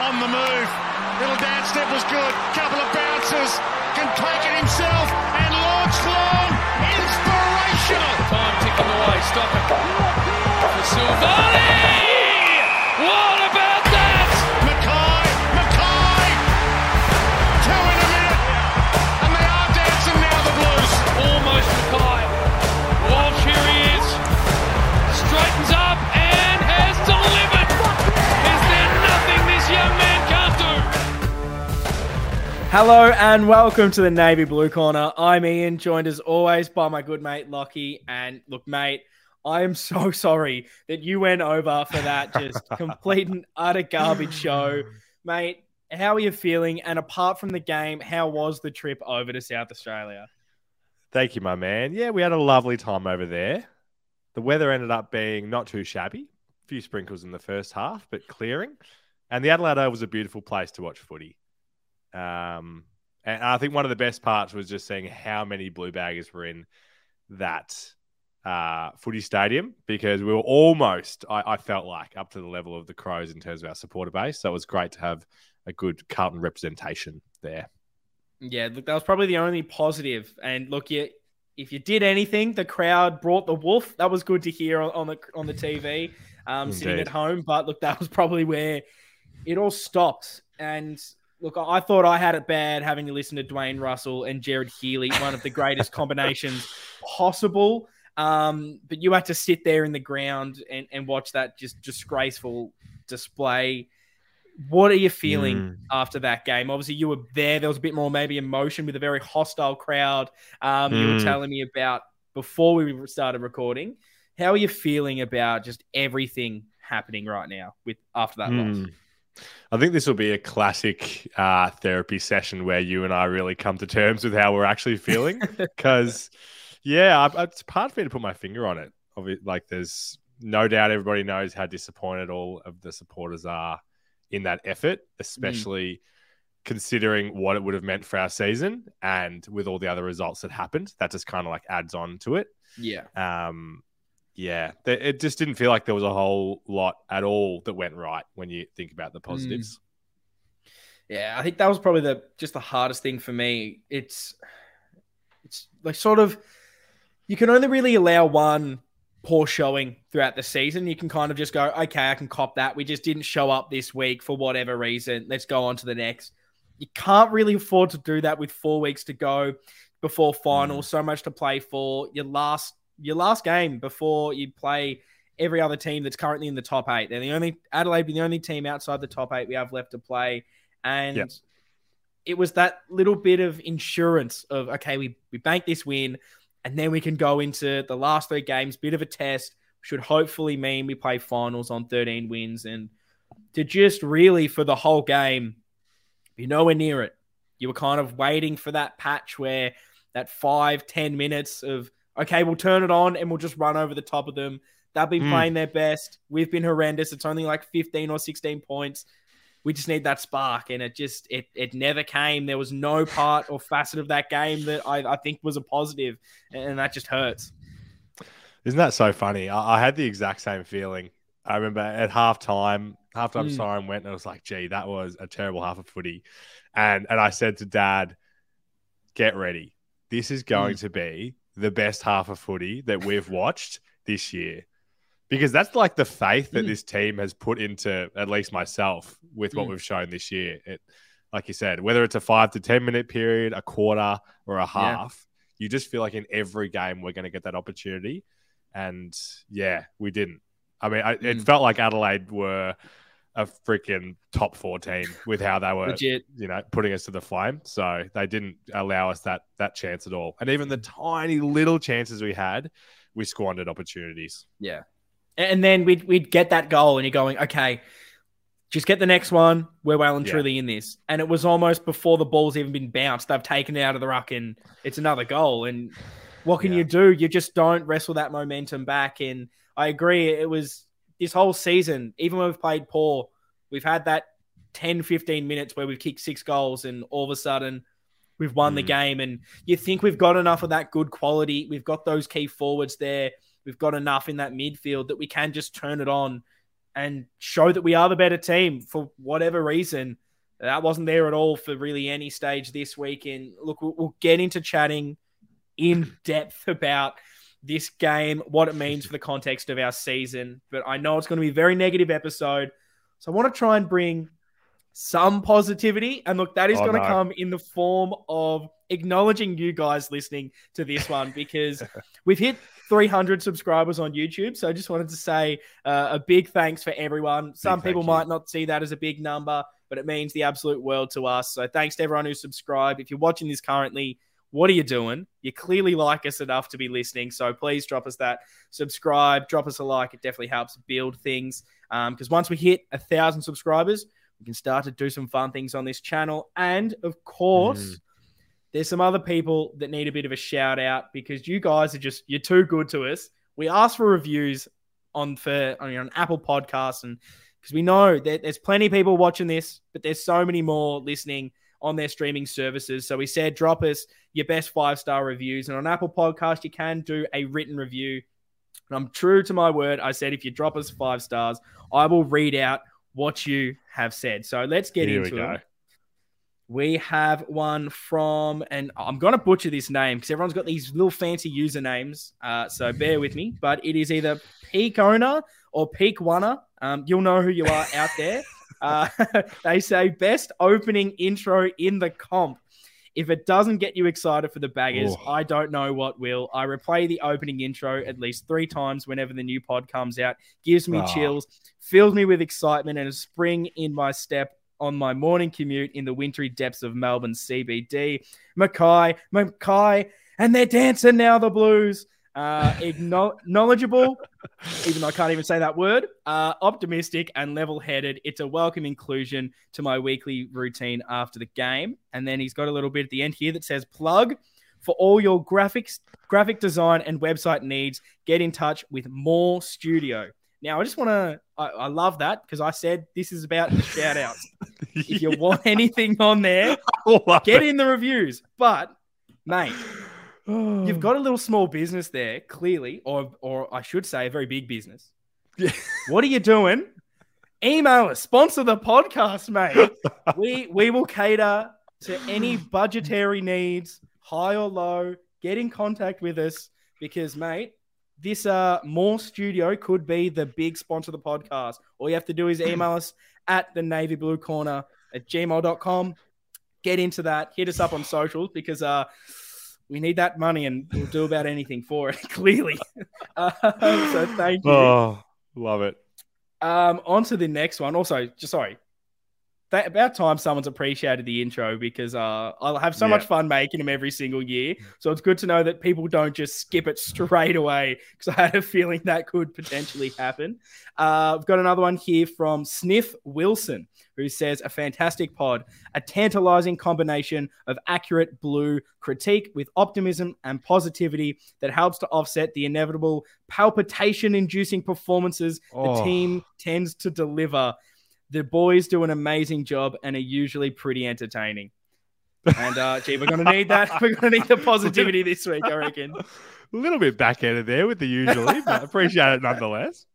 on the move. Little dance step was good. Couple of bounces. Can take it himself and launch long. Inspirational. Time ticking away. Stop it. For Silvagni. Hello and welcome to the Navy Blue Corner. I'm Ian, joined as always by my good mate Lockie. And look, mate, I am so sorry that you went over for that just complete and utter garbage show. Mate, how are you feeling? And apart from the game, how was the trip over to South Australia? Thank you, my man. Yeah, we had a lovely time over there. The weather ended up being not too shabby. A few sprinkles in the first half, but clearing. And the Adelaide was a beautiful place to watch footy. Um, and I think one of the best parts was just seeing how many blue baggers were in that uh, footy stadium because we were almost, I, I felt like, up to the level of the Crows in terms of our supporter base. So it was great to have a good Carlton representation there. Yeah, look, that was probably the only positive. And look, you, if you did anything, the crowd brought the wolf. That was good to hear on, on the on the TV, um, sitting at home. But look, that was probably where it all stopped. And look, I thought I had it bad having to listen to Dwayne Russell and Gerard Healy, one of the greatest combinations possible. Um, but you had to sit there in the ground and, and watch that just disgraceful display. What are you feeling Mm. after that game? Obviously, you were there. There was a bit more maybe emotion with a very hostile crowd. Um, You were Mm. telling me about before we started recording. How are you feeling about just everything happening right now with after that loss? I think this will be a classic uh, therapy session where you and I really come to terms with how we're actually feeling. Because, yeah, I, it's hard for me to put my finger on it. Like, there's no doubt everybody knows how disappointed all of the supporters are in that effort, especially considering what it would have meant for our season and with all the other results that happened. That just kind of like adds on to it. Yeah. Um, yeah, it just didn't feel like there was a whole lot at all that went right when you think about the positives. Mm. Yeah, I think that was probably the just the hardest thing for me. It's it's like sort of you can only really allow one poor showing throughout the season. You can kind of just go, okay, I can cop that. We just didn't show up this week for whatever reason. Let's go on to the next. You can't really afford to do that with four weeks to go before finals. Mm. So much to play for. Your last your last game before you play every other team that's currently in the top eight. They're the only Adelaide, the only team outside the top eight we have left to play, and Yep. it was that little bit of insurance of okay, we we bank this win, and then we can go into the last three games. Bit of a test should hopefully mean we play finals on thirteen wins, and to just really for the whole game, be nowhere near it. You were kind of waiting for that patch where that five ten minutes of okay, we'll turn it on and we'll just run over the top of them. They've been Mm. playing their best. We've been horrendous. It's only like 15 or 16 points. We just need that spark. And it just it it never came. There was no part or facet of that game that I, I think was a positive, And that just hurts. Isn't that so funny? I, I had the exact same feeling. I remember at halftime, halftime Mm. siren went, and I was like, "Gee, that was a terrible half of footy." And and I said to Dad, "Get ready. This is going Mm. to be the best half of footy that we've watched this year." Because that's like the faith that Mm. this team has put into at least myself with what Mm. we've shown this year. It, like you said, whether it's a five to ten minute period, a quarter, or a half, you just feel like in every game we're going to get that opportunity. And yeah, we didn't. I mean, I, it Mm. felt like Adelaide were a freaking top four team with how they were, Legit. you know, putting us to the flame. So they didn't allow us that that chance at all. And even the tiny little chances we had, we squandered opportunities. Yeah. And then we'd we'd get that goal, and you're going, okay, just get the next one. We're well and Yeah. truly in this. And it was almost before the ball's even been bounced. They've taken it out of the ruck, and it's another goal. And what can Yeah. you do? You just don't wrestle that momentum back. And I agree. It was this whole season, even when we've played poor, we've had that 10, 15 minutes where we've kicked six goals, and all of a sudden we've won the Mm. game. And you think we've got enough of that good quality. We've got those key forwards there. We've got enough in that midfield that we can just turn it on and show that we are the better team for whatever reason. That wasn't there at all for really any stage this week. And look, we'll, we'll get into chatting in depth about this game, what it means for the context of our season. But I know it's going to be a very negative episode. So I want to try and bring some positivity. And look, that is Oh, going to no. come in the form of acknowledging you guys listening to this one because we've hit 300 subscribers on YouTube. So I just wanted to say uh, a big thanks for everyone. Some thank people might not see that as a big number, but it means the absolute world to us. So thanks to everyone who subscribed. If you're watching this currently, what are you doing? You clearly like us enough to be listening. So please drop us that subscribe, drop us a like. It definitely helps build things. Because once we hit a thousand subscribers, we can start to do some fun things on this channel. And of course, Mm. there's some other people that need a bit of a shout out because you guys are just you're too good to us. We ask for reviews on for on, on Apple Podcasts and because we know that there's plenty of people watching this, but there's so many more listening on their streaming services. So we said drop us your best five star reviews, and on Apple Podcast you can do a written review. And I'm true to my word. I said if you drop us five stars, I will read out what you have said. So let's get Here we into go. it. We have one from, and I'm going to butcher this name because everyone's got these little fancy usernames. Uh, so bear with me, but it is either Peak Owner or Peak Oneer. Um, you'll know who you are out there. Uh, they say best opening intro in the comp. If it doesn't get you excited for the baggers, Oh. I don't know what will. I replay the opening intro at least three times whenever the new pod comes out. Gives me Ah. chills, fills me with excitement and a spring in my step on my morning commute in the wintry depths of Melbourne CBD. Mackay, Mackay, and they're dancing now, the Blues. Uh, knowledgeable, even though I can't even say that word, uh, optimistic and level headed. It's a welcome inclusion to my weekly routine after the game. And then he's got a little bit at the end here that says plug for all your graphics, graphic design, and website needs. Get in touch with More Studio. Now, I just want to, I, I love that because I said this is about the shout outs. If you want anything on there, get it. in the reviews. But, mate. You've got a little small business there, clearly, or or I should say, a very big business. Yeah. What are you doing? Email us, sponsor the podcast, mate. we we will cater to any budgetary needs, high or low. Get in contact with us because, mate, this uh more studio could be the big sponsor of the podcast. All you have to do is email us at the navy blue corner at gmail.com. Get into that. Hit us up on socials because uh we need that money and we'll do about anything for it, clearly. Uh, so thank you. Oh, love it. Um, on to the next one. Also, just sorry. That, about time someone's appreciated the intro because uh, I'll have so Yeah. much fun making them every single year. So it's good to know that people don't just skip it straight away because I had a feeling that could potentially happen. Uh, I've got another one here from Sniff Wilson who says a fantastic pod, a tantalizing combination of accurate blue critique with optimism and positivity that helps to offset the inevitable palpitation inducing performances the Oh. team tends to deliver. The boys do an amazing job and are usually pretty entertaining. And uh, gee, we're gonna need that. We're gonna need the positivity this week, I reckon. A little bit backhanded there with the usually, but appreciate it nonetheless.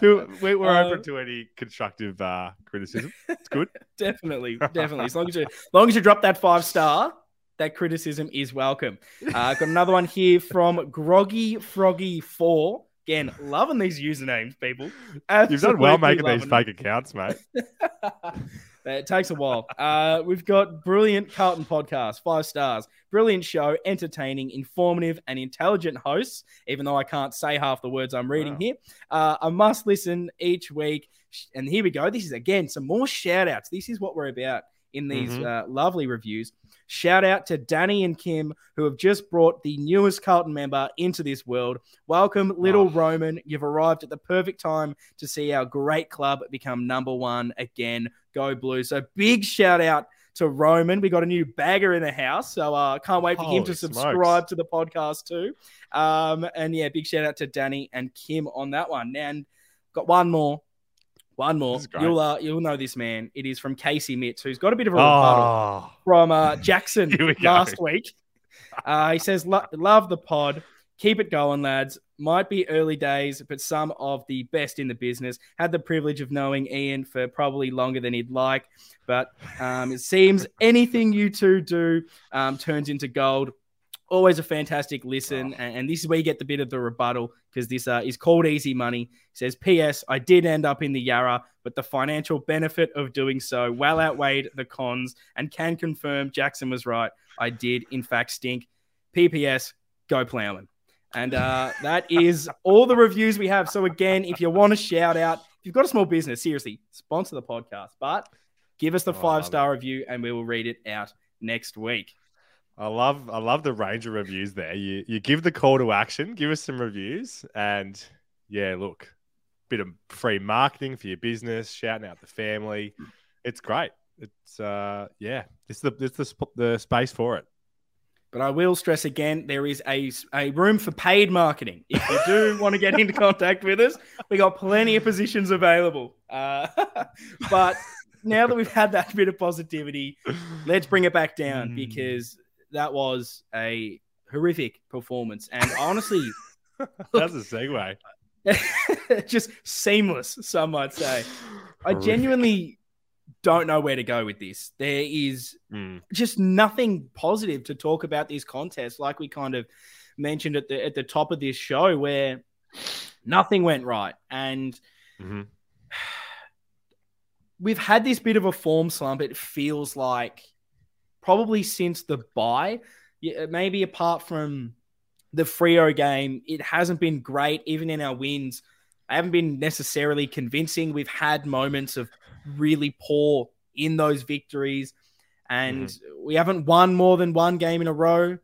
We're Uh, open to any constructive uh, criticism. It's good. Definitely, definitely. As long as you, as long as you drop that five star, that criticism is welcome. Uh, got another one here from Groggy Froggy Four. Again, loving these usernames, people. You've done well making these fake accounts, mate. it takes a while. Uh, we've got brilliant Carlton podcast, five stars. Brilliant show, entertaining, informative, and intelligent hosts. Even though I can't say half the words I'm reading Wow. here, uh, I must listen each week. And here we go. This is again some more shout outs. This is what we're about in these Mhm. uh, lovely reviews. Shout out to Danny and Kim, who have just brought the newest Carlton member into this world. Welcome, little Oh. Roman. You've arrived at the perfect time to see our great club become number one again. Go Blue. So big shout out to Roman. We got a new bagger in the house. So uh can't wait for him Holy to smokes. subscribe to the podcast too. Um, and yeah, big shout out to Danny and Kim on that one. And got one more. One more. This is great. You'll uh, you'll know this man. It is from Casey Mitz, who's got a bit of a rebuttal Oh, from uh, Jackson we last week. Uh, he says, "Love the pod. Keep it going, lads. might be early days, but some of the best in the business. Had the privilege of knowing Ian for probably longer than he'd like, but um, it seems anything you two do um, turns into gold. Always a fantastic listen, and, and this is where you get the bit of the rebuttal because this uh, is called Easy Money. It says, "P.S. I did end up in the Yarra, but the financial benefit of doing so well outweighed the cons, and can confirm Jackson was right. I did, in fact, stink. PPS, go plowman." And uh, that is all the reviews we have. So again, if you want to shout out, if you've got a small business, seriously, sponsor the podcast, but give us the Oh, five star review, and we will read it out next week. I love I love the range of reviews there. You you give the call to action, give us some reviews, and yeah, look, bit of free marketing for your business, shouting out the family. It's great. It's uh yeah, it's the it's the sp- the space for it. But I will stress again, there is a, a room for paid marketing. If you do want to get into contact with us, we got plenty of positions available. Uh, but now that we've had that bit of positivity, let's bring it back down Mm. because that was a horrific performance. And honestly, That's a segue. just seamless, some might say. I genuinely don't know where to go with this. There is Mm. just nothing positive to talk about this contest, like we kind of mentioned at the at the top of this show, where nothing went right, and Mhm. we've had this bit of a form slump. It feels like probably since the bye. yeah, maybe apart from the Freo game, it hasn't been great. Even in our wins, I haven't been necessarily convincing. We've had moments of really poor in those victories, and we haven't won more than one game in a row.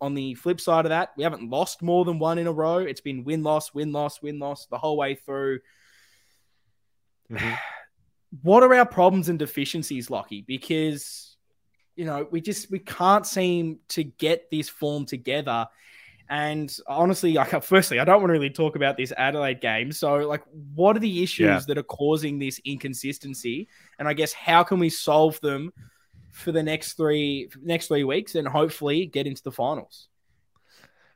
On the flip side of that, we haven't lost more than one in a row. It's been win loss, win loss, win loss the whole way through. Mhm. What are our problems and deficiencies, Lockie? Because you know we just we can't seem to get this form together. And honestly, like firstly, I don't want to really talk about this Adelaide game. So, like, what are the issues Yeah. that are causing this inconsistency? And I guess how can we solve them for the next three next three weeks and hopefully get into the finals?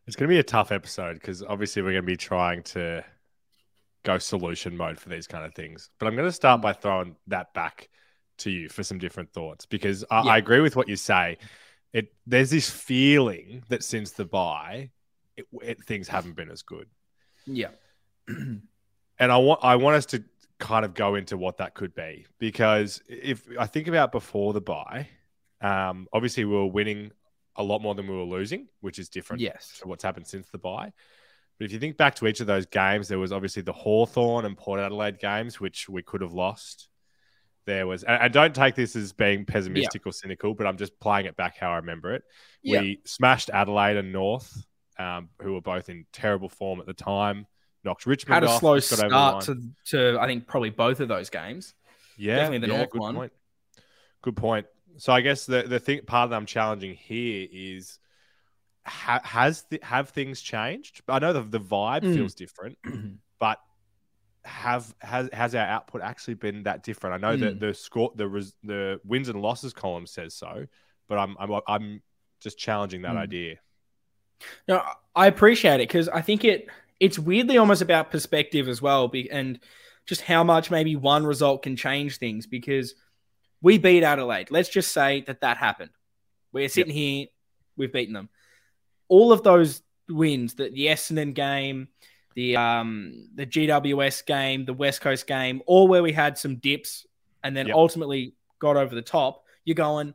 It's going to be a tough episode because obviously we're going to be trying to go solution mode for these kind of things. But I'm going to start by throwing that back to you for some different thoughts because I, Yeah. I agree with what you say. It there's this feeling that since the bye, it, it, things haven't been as good, Yeah. and I want I want us to kind of go into what that could be because if I think about before the bye, um, obviously we were winning a lot more than we were losing, which is different Yes. to what's happened since the bye. But if you think back to each of those games, there was obviously the Hawthorn and Port Adelaide games, which we could have lost. There was, and, and don't take this as being pessimistic or cynical, but I'm just playing it back how I remember it. Yeah. We smashed Adelaide and North, um, who were both in terrible form at the time. Knocked Richmond Had a off, slow start to, to I think probably both of those games. Yeah, Definitely the yeah, North good one. Point. Good point. So I guess the the thing part that I'm challenging here is ha, has the, have things changed? I know the the vibe Mm. feels different, but have has has our output actually been that different? I know that Mm. the score the res, the wins and losses column says so, but I'm I'm I'm just challenging that Mm. idea. No, I appreciate it because I think it it's weirdly almost about perspective as well, be, and just how much maybe one result can change things. Because we beat Adelaide. Let's just say that that happened. We're sitting here, we've beaten them. All of those wins, that the, the Essendon game, the um the GWS game, the West Coast game, all where we had some dips and then Yep. ultimately got over the top. You're going,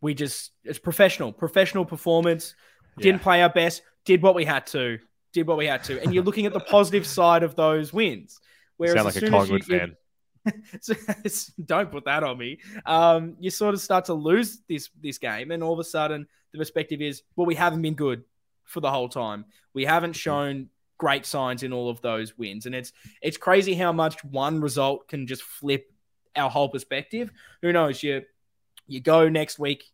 we just it's professional, professional performance didn't play our best, did what we had to, did what we had to. And you're looking at the positive side of those wins. Whereas Sound like a Collingwood you- fan. so- don't put that on me. Um, you sort of start to lose this this game, and all of a sudden the perspective is, well, we haven't been good for the whole time. We haven't shown great signs in all of those wins, and it's it's crazy how much one result can just flip our whole perspective. Who knows? You you go next week,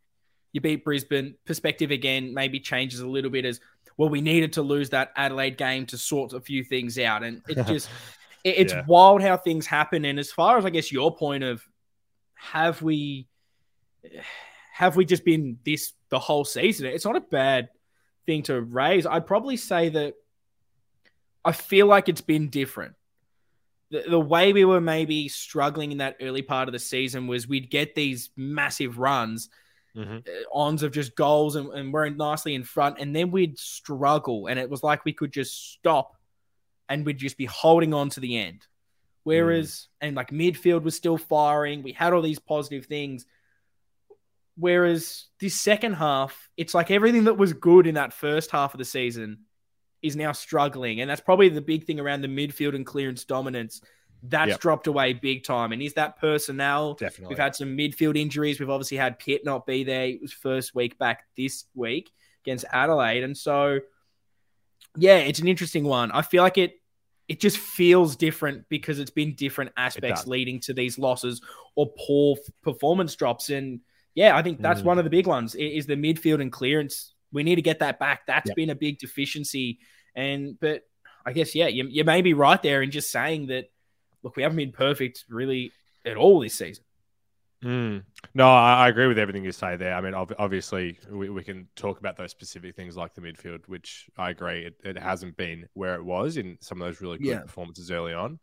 you beat Brisbane. Perspective again maybe changes a little bit as well. We needed to lose that Adelaide game to sort a few things out, and it just it- it's Yeah. wild how things happen. And as far as I guess your point of have we have we just been this the whole season? It's not a bad thing to raise. I'd probably say that I feel like it's been different. The, the way we were maybe struggling in that early part of the season was we'd get these massive runs Mm-hmm. uh, ons of just goals and, and we're nicely in front, and then we'd struggle, and it was like we could just stop and we'd just be holding on to the end. Whereas, and like midfield was still firing, we had all these positive things. Whereas this second half, it's like everything that was good in that first half of the season is now struggling. And that's probably the big thing around the midfield and clearance dominance. That's Yep. dropped away big time. And is that personnel? Definitely. We've had some midfield injuries. We've obviously had Pitt not be there. It was first week back this week against Adelaide. And so, yeah, it's an interesting one. I feel like it it just feels different because it's been different aspects leading to these losses or poor performance drops. And yeah, I think that's Mm. one of the big ones is the midfield and clearance. We need to get that back. That's Yep. been a big deficiency. And but I guess yeah, you, you may be right there in just saying that. Look, we haven't been perfect really at all this season. Mm. No, I, I agree with everything you say there. I mean, ob- obviously, we, we can talk about those specific things like the midfield, which I agree it, it hasn't been where it was in some of those really good Yeah. performances early on.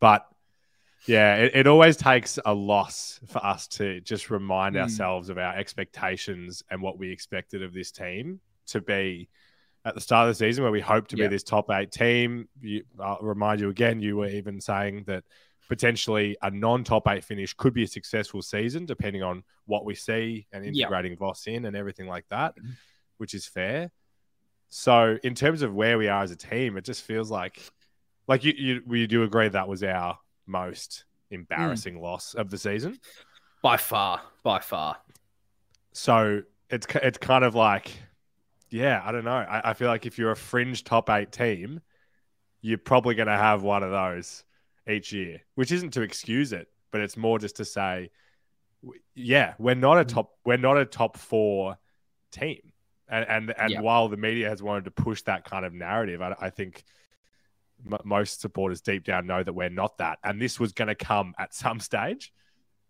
But yeah, it, it always takes a loss for us to just remind Mm. ourselves of our expectations and what we expected of this team to be at the start of the season, where we hoped to Yeah. be this top eight team. You, I'll remind you again, you were even saying that potentially a non-top eight finish could be a successful season, depending on what we see and Yeah. integrating Voss in and everything like that, Mhm. which is fair. So, in terms of where we are as a team, it just feels like, like you, you, we do agree that was our most embarrassing loss of the season. By far, by far. So it's it's kind of like, yeah, I don't know. I, I feel like if you're a fringe top eight team, you're probably going to have one of those each year, which isn't to excuse it, but it's more just to say, yeah, we're not a Mm. top, we're not a top four team, and and, and Yeah. while the media has wanted to push that kind of narrative, I, I think. m- Most supporters deep down know that we're not that, and this was going to come at some stage.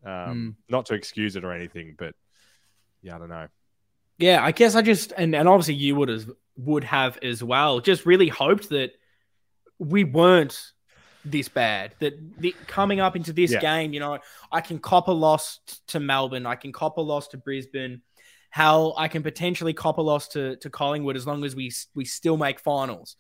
Mm. Um, Not to excuse it or anything, but yeah, I don't know. Yeah, I guess I just and, and obviously you would as would have as well. Just really hoped that we weren't this bad. That the, coming up into this Yeah. game, you know, I can cop a loss to Melbourne, I can cop a loss to Brisbane. How I can potentially cop a loss to, to Collingwood as long as we we still make finals.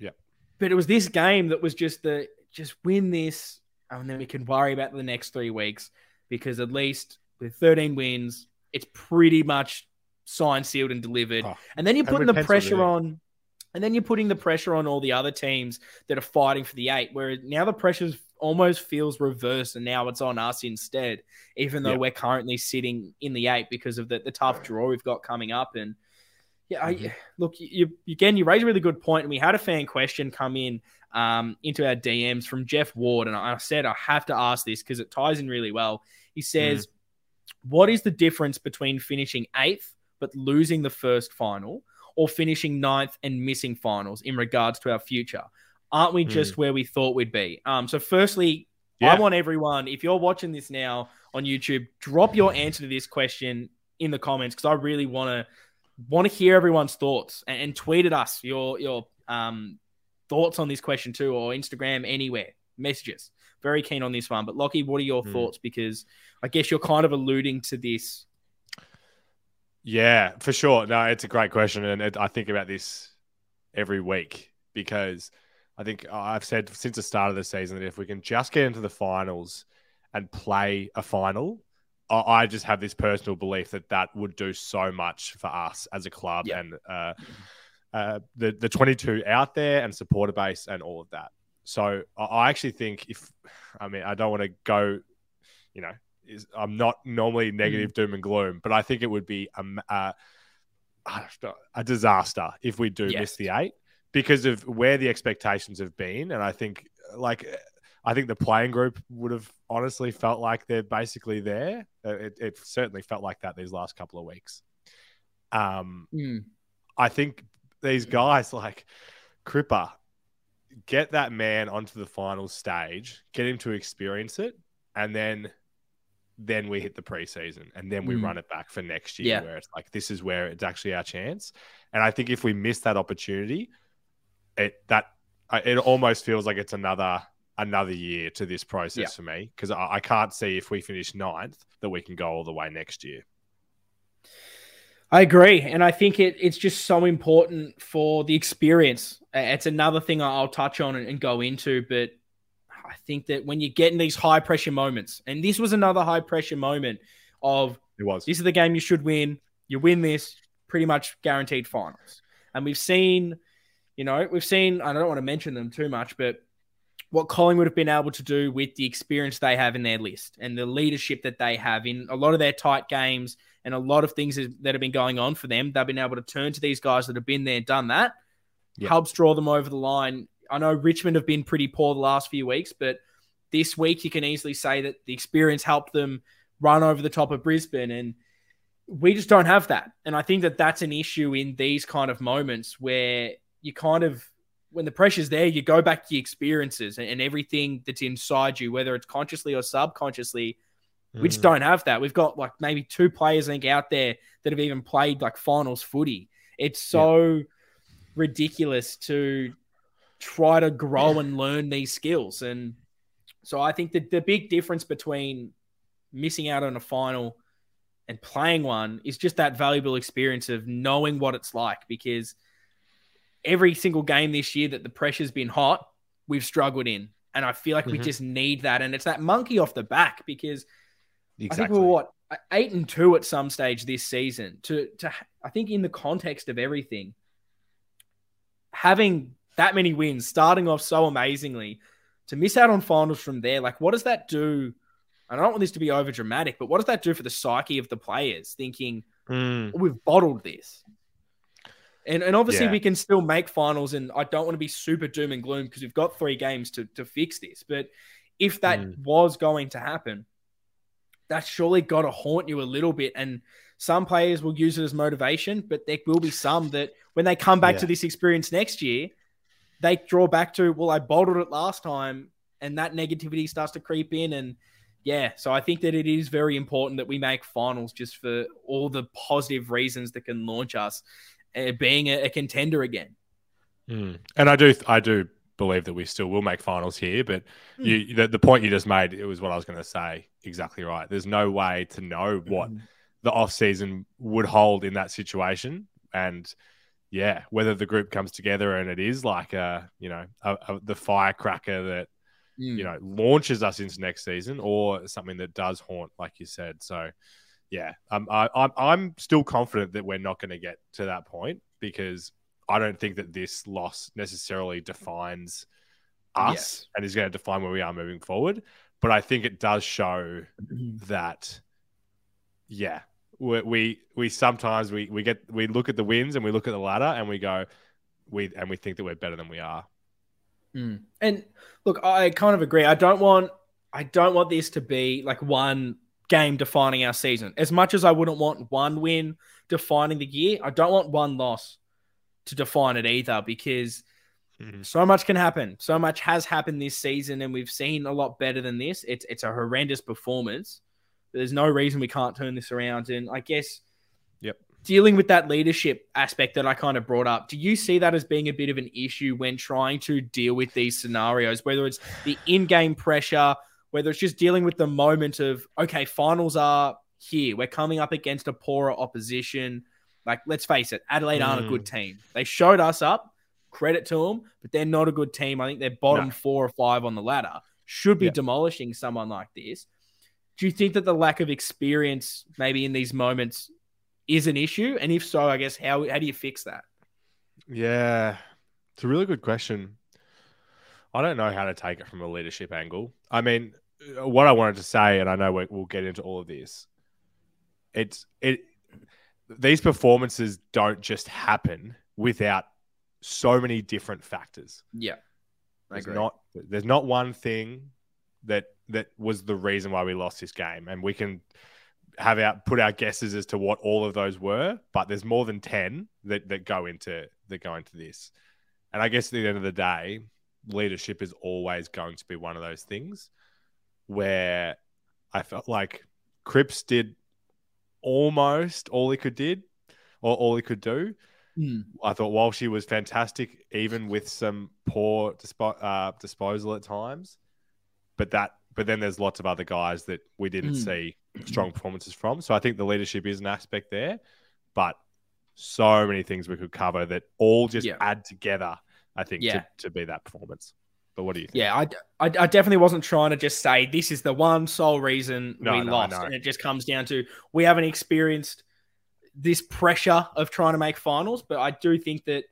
Yeah. But it was this game that was just the just win this, and then we can worry about the next three weeks because at least with 13 wins, it's pretty much signed, sealed, and delivered. Oh, and then you're putting the pressure on, and then you're putting the pressure on all the other teams that are fighting for the eight. Where now the pressure almost feels reversed, and now it's on us instead. Even though Yeah. we're currently sitting in the eight because of the, the tough draw we've got coming up, and yeah, I, Mhm. look, you again, you raise a really good point, and we had a fan question come in um, into our DMs from Jeff Ward, and I said I have to ask this because it ties in really well. He says, "What is the difference between finishing eighth but losing the first final, or finishing ninth and missing finals in regards to our future? Aren't we just where we thought we'd be?" Um, so, firstly, Yeah. I want everyone, if you're watching this now on YouTube, drop your answer to this question in the comments because I really want to want to hear everyone's thoughts and, and tweet at us your your um thoughts on this question too, or Instagram anywhere messages. Very keen on this one. But Lockie, what are your Hmm. thoughts? Because I guess you're kind of alluding to this. Yeah, for sure. No, it's a great question, and it, I think about this every week because I think I've said since the start of the season that if we can just get into the finals and play a final, I, I just have this personal belief that that would do so much for us as a club Yeah. and uh, uh, the the 22 out there and supporter base and all of that. So I, I actually think if I mean I don't want to go, you know, is I'm not normally negative doom and gloom, but I think it would be a m- I don't know, a disaster if we do Yes. miss the eight because of where the expectations have been, and I think like I think the playing group would have honestly felt like they're basically there. Uh, It, it certainly felt like that these last couple of weeks. Um, I think these guys like Cripper get that man onto the final stage, get him to experience it, and then then we hit the preseason and then we Mm. run it back for next year Yeah. where it's like this is where it's actually our chance. And I think if we miss that opportunity, it that it almost feels like it's another another year to this process Yeah. for me because I, I can't see if we finish ninth that we can go all the way next year. I agree, and I think it it's just so important for the experience. It's another thing I'll touch on and, and go into, but I think that when you get in these high pressure moments, and this was another high pressure moment of It was. this is the game you should win. You win this, pretty much guaranteed finals. And we've seen, you know, we've seen. I don't want to mention them too much, but what Collingwood have been able to do with the experience they have in their list and the leadership that they have in a lot of their tight games and a lot of things that have been going on for them. They've been able to turn to these guys that have been there, done that, Yeah. helps draw them over the line. I know Richmond have been pretty poor the last few weeks, but this week you can easily say that the experience helped them run over the top of Brisbane. And we just don't have that. And I think that that's an issue in these kind of moments where you kind of, when the pressure's there, you go back to your experiences and, and everything that's inside you, whether it's consciously or subconsciously. We just Mm. don't have that. We've got like maybe two players, I think, out there that have even played like finals footy. It's so ridiculous to try to grow and learn these skills. And so I think that the big difference between missing out on a final and playing one is just that valuable experience of knowing what it's like because every single game this year that the pressure's been hot, we've struggled in. And I feel like we Mhm. just need that. And it's that monkey off the back because I think Exactly. we were what eight and two at some stage this season. To to I think in the context of everything, having that many wins, starting off so amazingly, to miss out on finals from there, like what does that do? And I don't want this to be over dramatic, but what does that do for the psyche of the players? Thinking Mm. we've bottled this. And, and obviously Yeah. we can still make finals and I don't want to be super doom and gloom because we've got three games to, to fix this. But if that Mm. was going to happen, that's surely got to haunt you a little bit. And some players will use it as motivation, but there will be some that when they come back Yeah. to this experience next year, they draw back to, well, I bottled it last time, and that negativity starts to creep in. And yeah, so I think that it is very important that we make finals just for all the positive reasons that can launch us uh, being a, a contender again. Mm. And I do, I do believe that we still will make finals here. But you, the, the point you just made, it was what I was going to say. Exactly right. There's no way to know what the off season would hold in that situation, and yeah, whether the group comes together and it is like a, you know, a, a, the firecracker that Mm. you know launches us into next season, or something that does haunt, like you said. So. Yeah, um, I, I'm I'm still confident that we're not going to get to that point because I don't think that this loss necessarily defines us Yes. and is going to define where we are moving forward. But I think it does show that, yeah, we we, we sometimes we, we get we look at the wins and we look at the ladder and we go we and we think that we're better than we are. Mm. And look, I kind of agree. I don't want I don't want this to be like one game defining our season. As much as I wouldn't want one win defining the year, I don't want one loss to define it either because Mhm. so much can happen. So much has happened this season and we've seen a lot better than this. It's it's a horrendous performance. There's no reason we can't turn this around and I guess Yep. dealing with that leadership aspect that I kind of brought up, do you see that as being a bit of an issue when trying to deal with these scenarios, whether it's the in game pressure, whether it's just dealing with the moment of, okay, finals are here. We're coming up against a poorer opposition. Like, let's face it, Adelaide aren't a good mm. team. They showed us up, credit to them, but they're not a good team. I think they're bottom No. four or five on the ladder. Should be Yeah. demolishing someone like this. Do you think that the lack of experience, maybe in these moments, is an issue? And if so, I guess how how do you fix that? Yeah, it's a really good question. I don't know how to take it from a leadership angle. I mean, uh, what I wanted to say, and I know we- we'll get into all of this. It's it. These performances don't just happen without so many different factors. Yeah, I There's agree. not there's not one thing that that was the reason why we lost this game, and we can have our put our guesses as to what all of those were, but there's more than ten that that go into that go into this. And I guess at the end of the day, leadership is always going to be one of those things where I felt like Cripps did almost all he could did or all he could do. Mm. I thought Walsh was fantastic, even with some poor dispo- uh, disposal at times. But that, but then there's lots of other guys that we didn't Mm. see strong performances from. So I think the leadership is an aspect there, but so many things we could cover that all just Yeah. add together. I think Yeah. to, to be that performance. But what do you think? Yeah, I, I, I definitely wasn't trying to just say this is the one sole reason No, we no, lost. know. And it just comes down to we haven't experienced this pressure of trying to make finals. But I do think that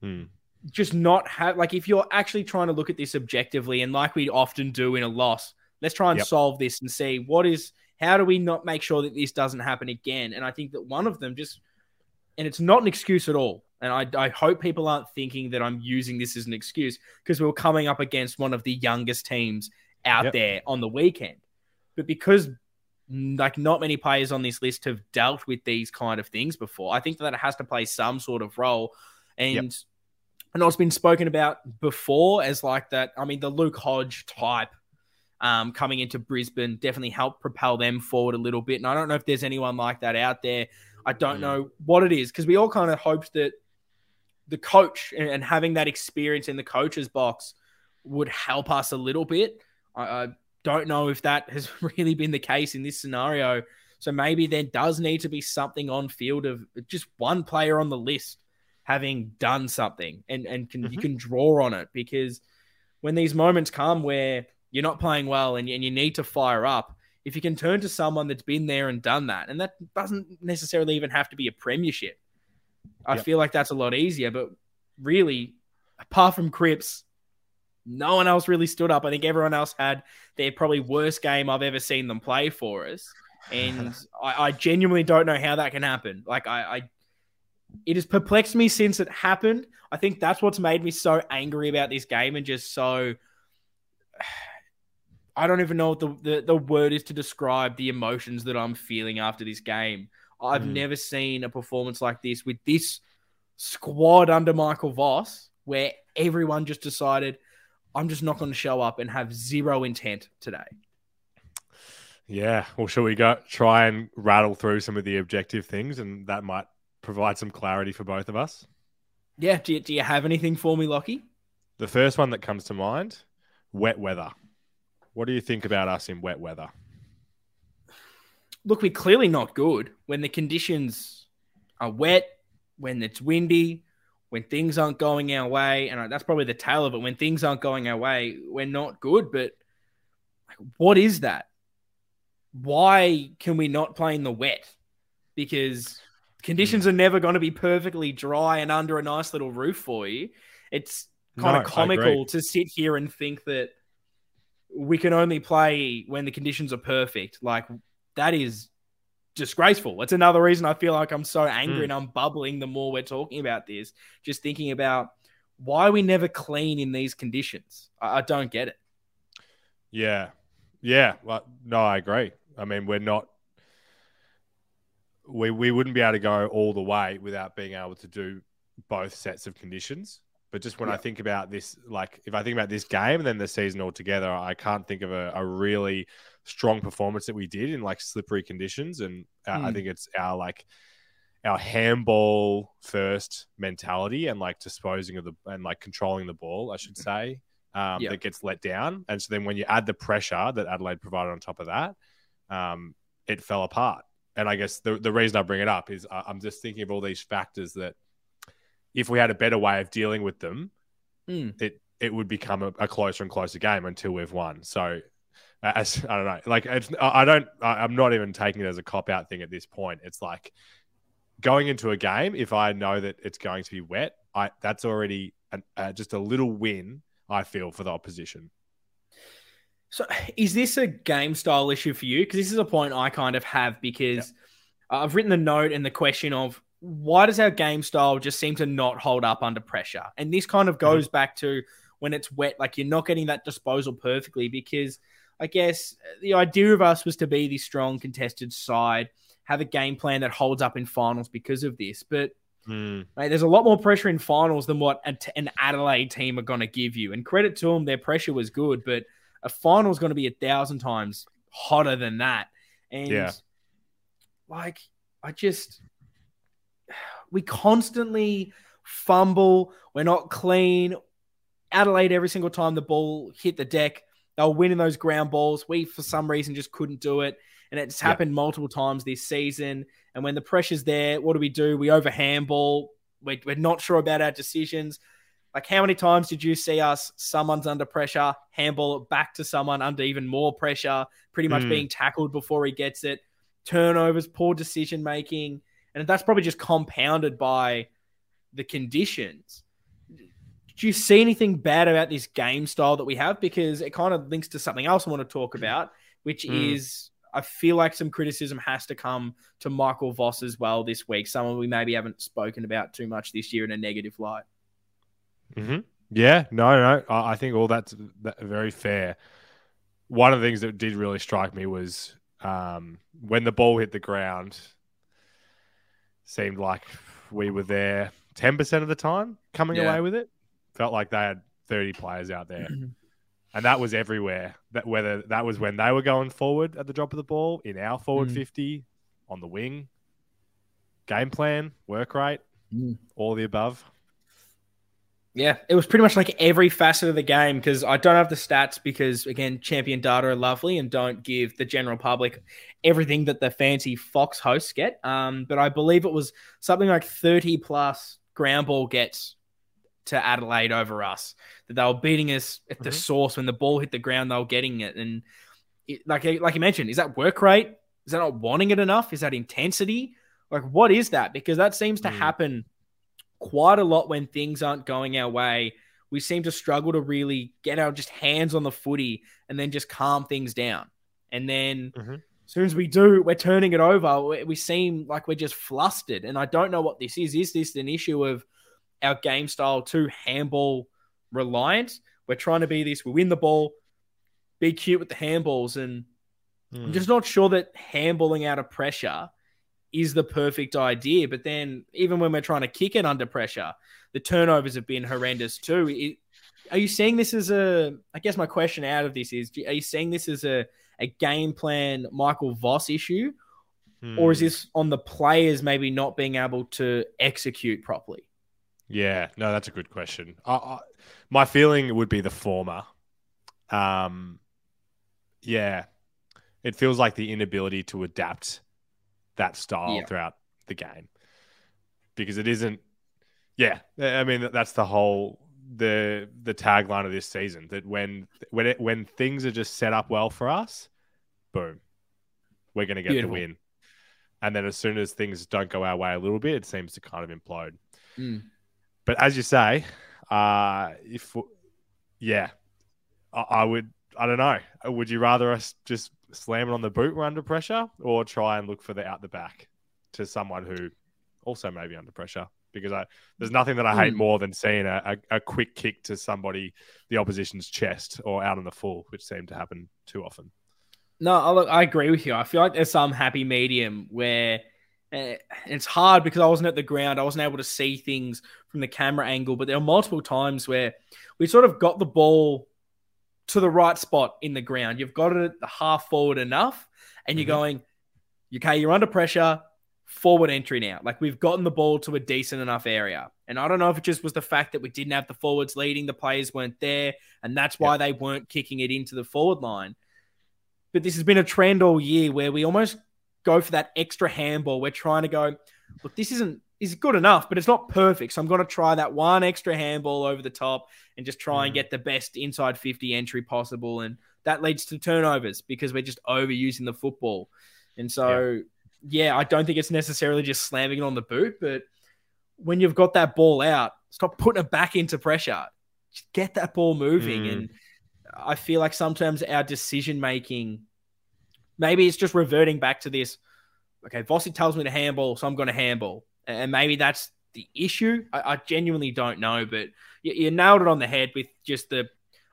Hmm. Just not have, like, if you're actually trying to look at this objectively and like we often do in a loss, let's try and Yep. solve this and see what is, how do we not make sure that this doesn't happen again? And I think that one of them just, and it's not an excuse at all. And I, I hope people aren't thinking that I'm using this as an excuse because we are coming up against one of the youngest teams out Yep. there on the weekend. But because like not many players on this list have dealt with these kind of things before, I think that it has to play some sort of role. And I know it's been spoken about before as like that. I mean, the Luke Hodge type um, coming into Brisbane definitely helped propel them forward a little bit. And I don't know if there's anyone like that out there. I don't Mm. know what it is because we all kind of hoped that the coach and, and having that experience in the coach's box would help us a little bit. I, I don't know if that has really been the case in this scenario. So maybe there does need to be something on field of just one player on the list having done something and, and can you Mhm. can draw on it because when these moments come where you're not playing well and, and you need to fire up, if you can turn to someone that's been there and done that, and that doesn't necessarily even have to be a premiership. I Yep. feel like that's a lot easier, but really, apart from Cripps, no one else really stood up. I think everyone else had their probably worst game I've ever seen them play for us. And I, I genuinely don't know how that can happen. Like I, I it has perplexed me since it happened. I think that's what's made me so angry about this game and just so I don't even know what the, the, the word is to describe the emotions that I'm feeling after this game. I've Mm. never seen a performance like this with this squad under Michael Voss, where everyone just decided, I'm just not going to show up and have zero intent today. Yeah. Well, shall we go try and rattle through some of the objective things, and that might provide some clarity for both of us. Yeah, do you, do you have anything for me, Lockie? The first one that comes to mind: wet weather. What do you think about us in wet weather? Look, we're clearly not good when the conditions are wet, when it's windy, when things aren't going our way. And that's probably the tail of it. When things aren't going our way, we're not good. But what is that? Why can we not play in the wet? Because conditions are never going to be perfectly dry and under a nice little roof for you. It's kind No, of comical to sit here and think that we can only play when the conditions are perfect. Like that is disgraceful. It's another reason I feel like I'm so angry Mm. and I'm bubbling the more we're talking about this. Just thinking about why we never clean in these conditions. I, I don't get it. Yeah. Yeah. Well, no, I agree. I mean, we're not. We we wouldn't be able to go all the way without being able to do both sets of conditions. But just when I think about this, like if I think about this game and then the season altogether, I can't think of a, a really strong performance that we did in like slippery conditions. And uh, I Mm. think it's our like our handball first mentality and like disposing of the and like controlling the ball, I should say, um, Yeah. that gets let down. And so then when you add the pressure that Adelaide provided on top of that, um, it fell apart. And I guess the, the reason I bring it up is I- I'm just thinking of all these factors that if we had a better way of dealing with them, Mm. it it would become a, a closer and closer game until we've won. So, uh, as I don't know, like it's I I don't I, I'm not even taking it as a cop out thing at this point. It's like going into a game if I know that it's going to be wet, I that's already an, uh, just a little win. I feel for the opposition. So, is this a game style issue for you? Because this is a point I kind of have because I've written the note and the question of why does our game style just seem to not hold up under pressure? And this kind of goes back to when it's wet, like you're not getting that disposal perfectly because I guess the idea of us was to be the strong contested side, have a game plan that holds up in finals because of this. But Mm, Mate, there's a lot more pressure in finals than what an Adelaide team are going to give you. And credit to them, their pressure was good, but a final is going to be a thousand times hotter than that. And Yeah. like, I just, we constantly fumble. We're not clean. Adelaide, every single time the ball hit the deck, they were winning those ground balls. We, for some reason, just couldn't do it. And it's happened multiple times this season. And when the pressure's there, what do we do? We over handball. We're, we're not sure about our decisions. Like, how many times did you see us? Someone's under pressure, handball it back to someone under even more pressure, pretty much Mm. being tackled before he gets it. Turnovers, poor decision making. And that's probably just compounded by the conditions. Do you see anything bad about this game style that we have? Because it kind of links to something else I want to talk about, which Mm. is I feel like some criticism has to come to Michael Voss as well this week. Someone we maybe haven't spoken about too much this year in a negative light. Hmm Yeah, no, no. I, I think all that's that, very fair. One of the things that did really strike me was um, when the ball hit the ground. Seemed like we were there ten percent of the time coming Yeah. away with it. Felt like they had thirty players out there, and that was everywhere. That whether that was when they were going forward at the drop of the ball in our forward Mm. fifty on the wing, game plan, work rate, Mm. all the above. Yeah, it was pretty much like every facet of the game because I don't have the stats because again, champion data are lovely and don't give the general public everything that the fancy Fox hosts get. Um, but I believe it was something like 30 plus ground ball gets to Adelaide over us. That they were beating us at the Mhm. source when the ball hit the ground, they were getting it. And it, like like you mentioned, is that work rate? Is that not wanting it enough? Is that intensity? Like what is that? Because that seems to Mm. happen quite a lot when things aren't going our way. We seem to struggle to really get our just hands on the footy and then just calm things down. And then Mhm. as soon as we do, we're turning it over. We, we seem like we're just flustered. And I don't know what this is. Is this an issue of our game style too handball reliant? We're trying to be this. We win the ball, be cute with the handballs, and I'm just not sure that handballing out of pressure is the perfect idea. But then, even when we're trying to kick it under pressure, the turnovers have been horrendous too. It- are you seeing this as a? I guess my question out of this is: Are you seeing this as a a game plan Michael Voss issue, or is Hmm. this on the players maybe not being able to execute properly? Yeah, no, that's a good question. I, I, my feeling would be the former. Um, yeah, it feels like the inability to adapt that style Yeah. throughout the game because it isn't. Yeah, I mean that's the whole the the tagline of this season that when when it when things are just set up well for us, boom, we're going to get Beautiful. the win. And then as soon as things don't go our way a little bit, it seems to kind of implode. Mm. But as you say, uh, if yeah, I, I would. I don't know. Would you rather us just slam it on the boot we're under pressure, or try and look for the out the back to someone who also may be under pressure? Because I, there's nothing that I hate Hmm. more than seeing a, a, a quick kick to somebody, the opposition's chest, or out on the full, which seem to happen too often. No, I, look, I agree with you. I feel like there's some happy medium where uh, it's hard because I wasn't at the ground. I wasn't able to see things from the camera angle, but there are multiple times where we sort of got the ball to the right spot in the ground. You've got it at the half forward enough, and you're Mhm. going, okay, you're under pressure, forward entry now. Like we've gotten the ball to a decent enough area. And I don't know if it just was the fact that we didn't have the forwards leading, the players weren't there, and that's why they weren't kicking it into the forward line. But this has been a trend all year where we almost go for that extra handball. We're trying to go, look, this isn't is good enough, but it's not perfect. So I'm going to try that one extra handball over the top and just try and Mm. get the best inside 50 entry possible. And that leads to turnovers because we're just overusing the football. And so, yeah, I don't think it's necessarily just slamming it on the boot, but when you've got that ball out, stop putting it back into pressure. Just get that ball moving. Mm. And I feel like sometimes our decision making, maybe it's just reverting back to this. Okay, Vossi tells me to handball, so I'm going to handball, and maybe that's the issue. I, I genuinely don't know, but you, you nailed it on the head with just the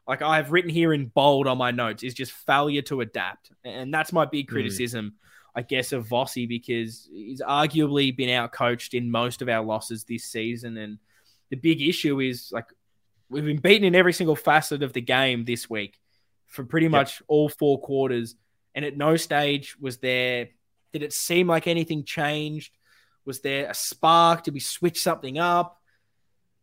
like I have written here in bold on my notes is just failure to adapt, and that's my big Hmm. criticism, I guess, of Vossi because he's arguably been outcoached in most of our losses this season, and the big issue is like we've been beaten in every single facet of the game this week for pretty much all four quarters, and at no stage was there did it seem like anything changed. Was there a spark? Did we switch something up?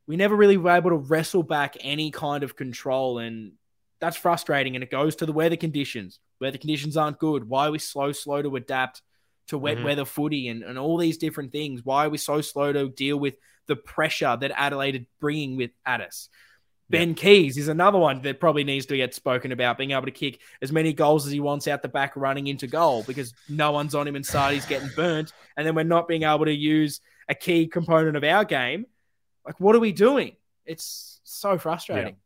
We never really were able to wrestle back any kind of control, and that's frustrating. And it goes to the weather conditions. Weather conditions aren't good. Why are we slow, slow to adapt to wet Mhm. weather footy and, and all these different things? Why are we so slow to deal with the pressure that Adelaide are bringing with at us? Ben Keays is another one that probably needs to get spoken about, being able to kick as many goals as he wants out the back running into goal because no one's on him inside, he's getting burnt. And then we're not being able to use a key component of our game. Like, what are we doing? It's so frustrating.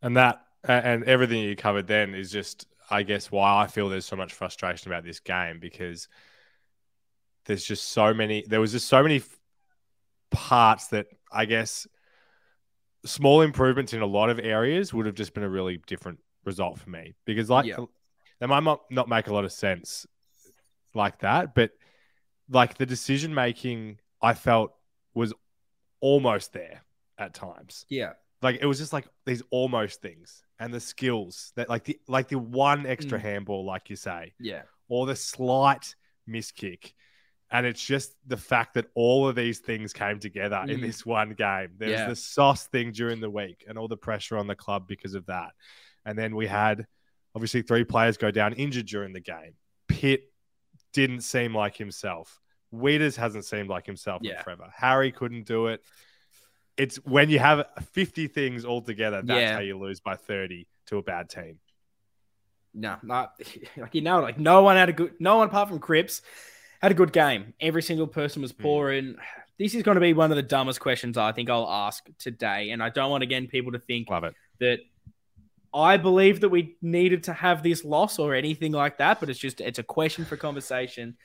And that and everything you covered then is just, I guess, why I feel there's so much frustration about this game because there's just so many. There was just so many parts that I guess small improvements in a lot of areas would have just been a really different result for me because, like, Yeah. they might not, not make a lot of sense like that, but like the decision making, I felt was almost there at times Yeah. like it was just like these almost things and the skills that like the like the one extra Mm. handball like you say Yeah. or the slight miss kick and it's just the fact that all of these things came together in Mm. this one game there Yeah. was the sauce thing during the week and all the pressure on the club because of that and then we had obviously three players go down injured during the game pitt didn't seem like himself Weeders hasn't seemed like himself Yeah. in forever harry couldn't do it it's when you have 50 things all together that's Yeah. how you lose by 30 to a bad team No, not like you know, like no one had a good, no one apart from Cripps had a good game. Every single person was poor, and this is going to be one of the dumbest questions I think I'll ask today. And I don't want again people to think that I believe that we needed to have this loss or anything like that, but it's just it's a question for conversation.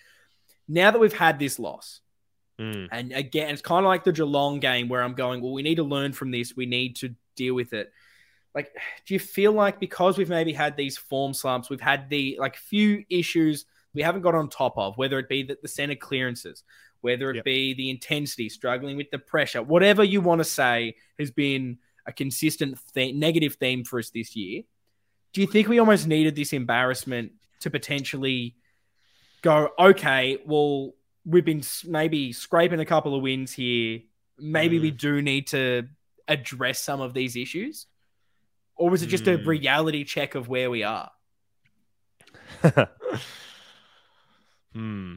Now that we've had this loss, Mm. and again, it's kind of like the Geelong game where I'm going, well, we need to learn from this. We need to deal with it. Like, do you feel like because we've maybe had these form slumps, we've had the like few issues we haven't got on top of, whether it be the, the center clearances, whether it Yep. be the intensity, struggling with the pressure, whatever you want to say has been a consistent th- negative theme for us this year. Do you think we almost needed this embarrassment to potentially go, okay, well, we've been maybe scraping a couple of wins here. Maybe we do need to address some of these issues? Or was it just a Mm. reality check of where we are? hmm.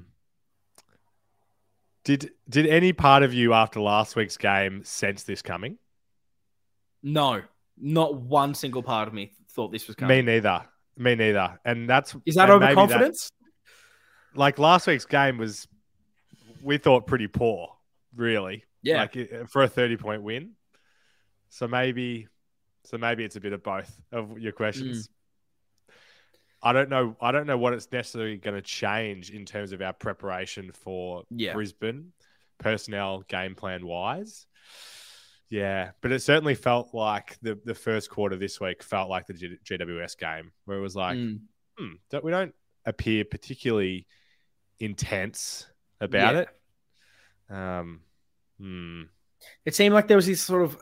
Did did any part of you after last week's game sense this coming? No, not one single part of me thought this was coming. Me neither. Me neither. And that's Is that overconfidence? like last week's game was we thought pretty poor, really. Yeah. Like for a 30 point win. So maybe so maybe it's a bit of both of your questions. I don't know. I don't know what it's necessarily going to change in terms of our preparation for Yeah. Brisbane, personnel, game plan wise. Yeah, but it certainly felt like the the first quarter this week felt like the G- GWS game, where it was like, Mm. hmm, don't, we don't appear particularly intense about Yeah. it. Um, hmm. It seemed like there was this sort of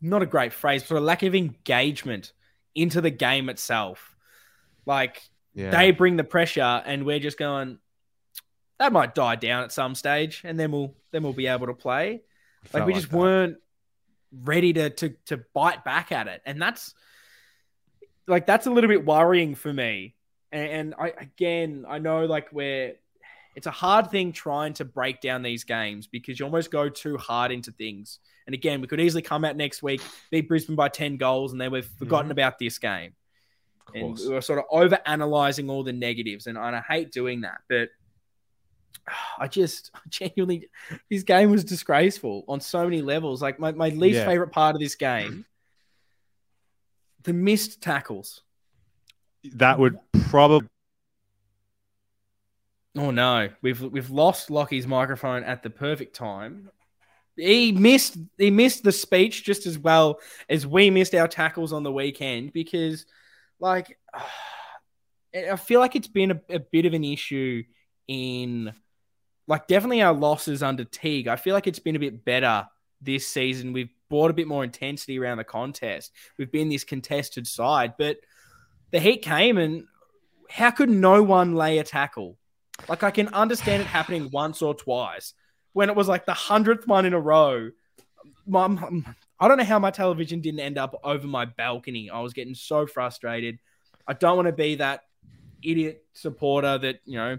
not a great phrase, but a lack of engagement into the game itself. Like Yeah. they bring the pressure, and we're just going. That might die down at some stage, and then we'll then we'll be able to play. Like we just that. weren't ready to to to bite back at it, and that's like that's a little bit worrying for me. And, and I again, I know like we're it's a hard thing trying to break down these games because you almost go too hard into things. And again, we could easily come out next week, beat Brisbane by 10 goals, and then we've forgotten Mhm. about this game. And we're sort of over analyzing all the negatives. And, and I hate doing that. But I just genuinely, this game was disgraceful on so many levels. Like my, my least Yeah. favorite part of this game, the missed tackles. That would probably Oh no, we've we've lost Lockie's microphone at the perfect time. He missed he missed the speech just as well as we missed our tackles on the weekend because, like, I feel like it's been a, a bit of an issue in, like, definitely our losses under Teague. I feel like it's been a bit better this season. We've brought a bit more intensity around the contest. We've been this contested side, but the heat came and how could no one lay a tackle? Like I can understand it happening once or twice. When it was like the hundredth one in a row, mom, I don't know how my television didn't end up over my balcony. I was getting so frustrated. I don't want to be that idiot supporter that you know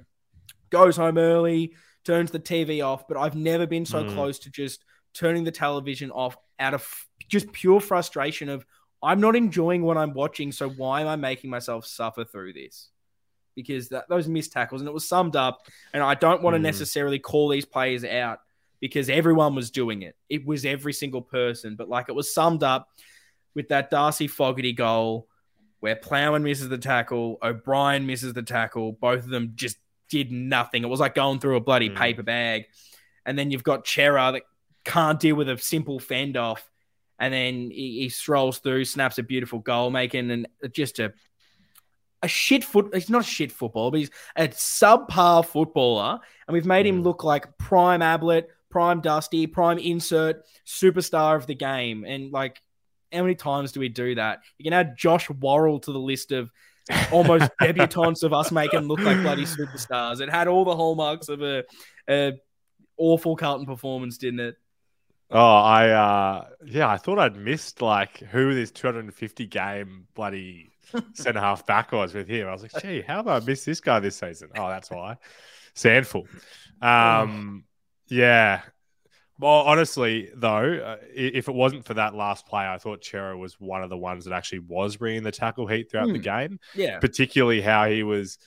goes home early, turns the TV off. But I've never been so Mm. close to just turning the television off out of just pure frustration of I'm not enjoying what I'm watching, so why am I making myself suffer through this? Because that, those missed tackles, and it was summed up. And I don't want to Mm. necessarily call these players out because everyone was doing it. It was every single person, but like it was summed up with that Darcy Fogarty goal where Plowman misses the tackle, O'Brien misses the tackle. Both of them just did nothing. It was like going through a bloody Mm. paper bag. And then you've got Cerra that can't deal with a simple fend off. And then he, he strolls through, snaps a beautiful goal, making an just a a shit foot. He's not a shit footballer, but he's a subpar footballer. And we've made him Mm. look like prime Ablett, prime Dusty, prime insert, superstar of the game. And like, how many times do we do that? You can add Josh Worrell to the list of almost debutantes of us making look like bloody superstars. It had all the hallmarks of a, a awful Carlton performance, didn't it? Oh, I uh yeah, I thought I'd missed like who this 250 game bloody centre half back was with him. I was like, gee, how have I missed this guy this season? Oh, that's why. Sandful. Um yeah. Well, honestly, though, uh, if it wasn't for that last play, I thought Cerra was one of the ones that actually was bringing the tackle heat throughout the Hmm. game. Yeah. Particularly how he was.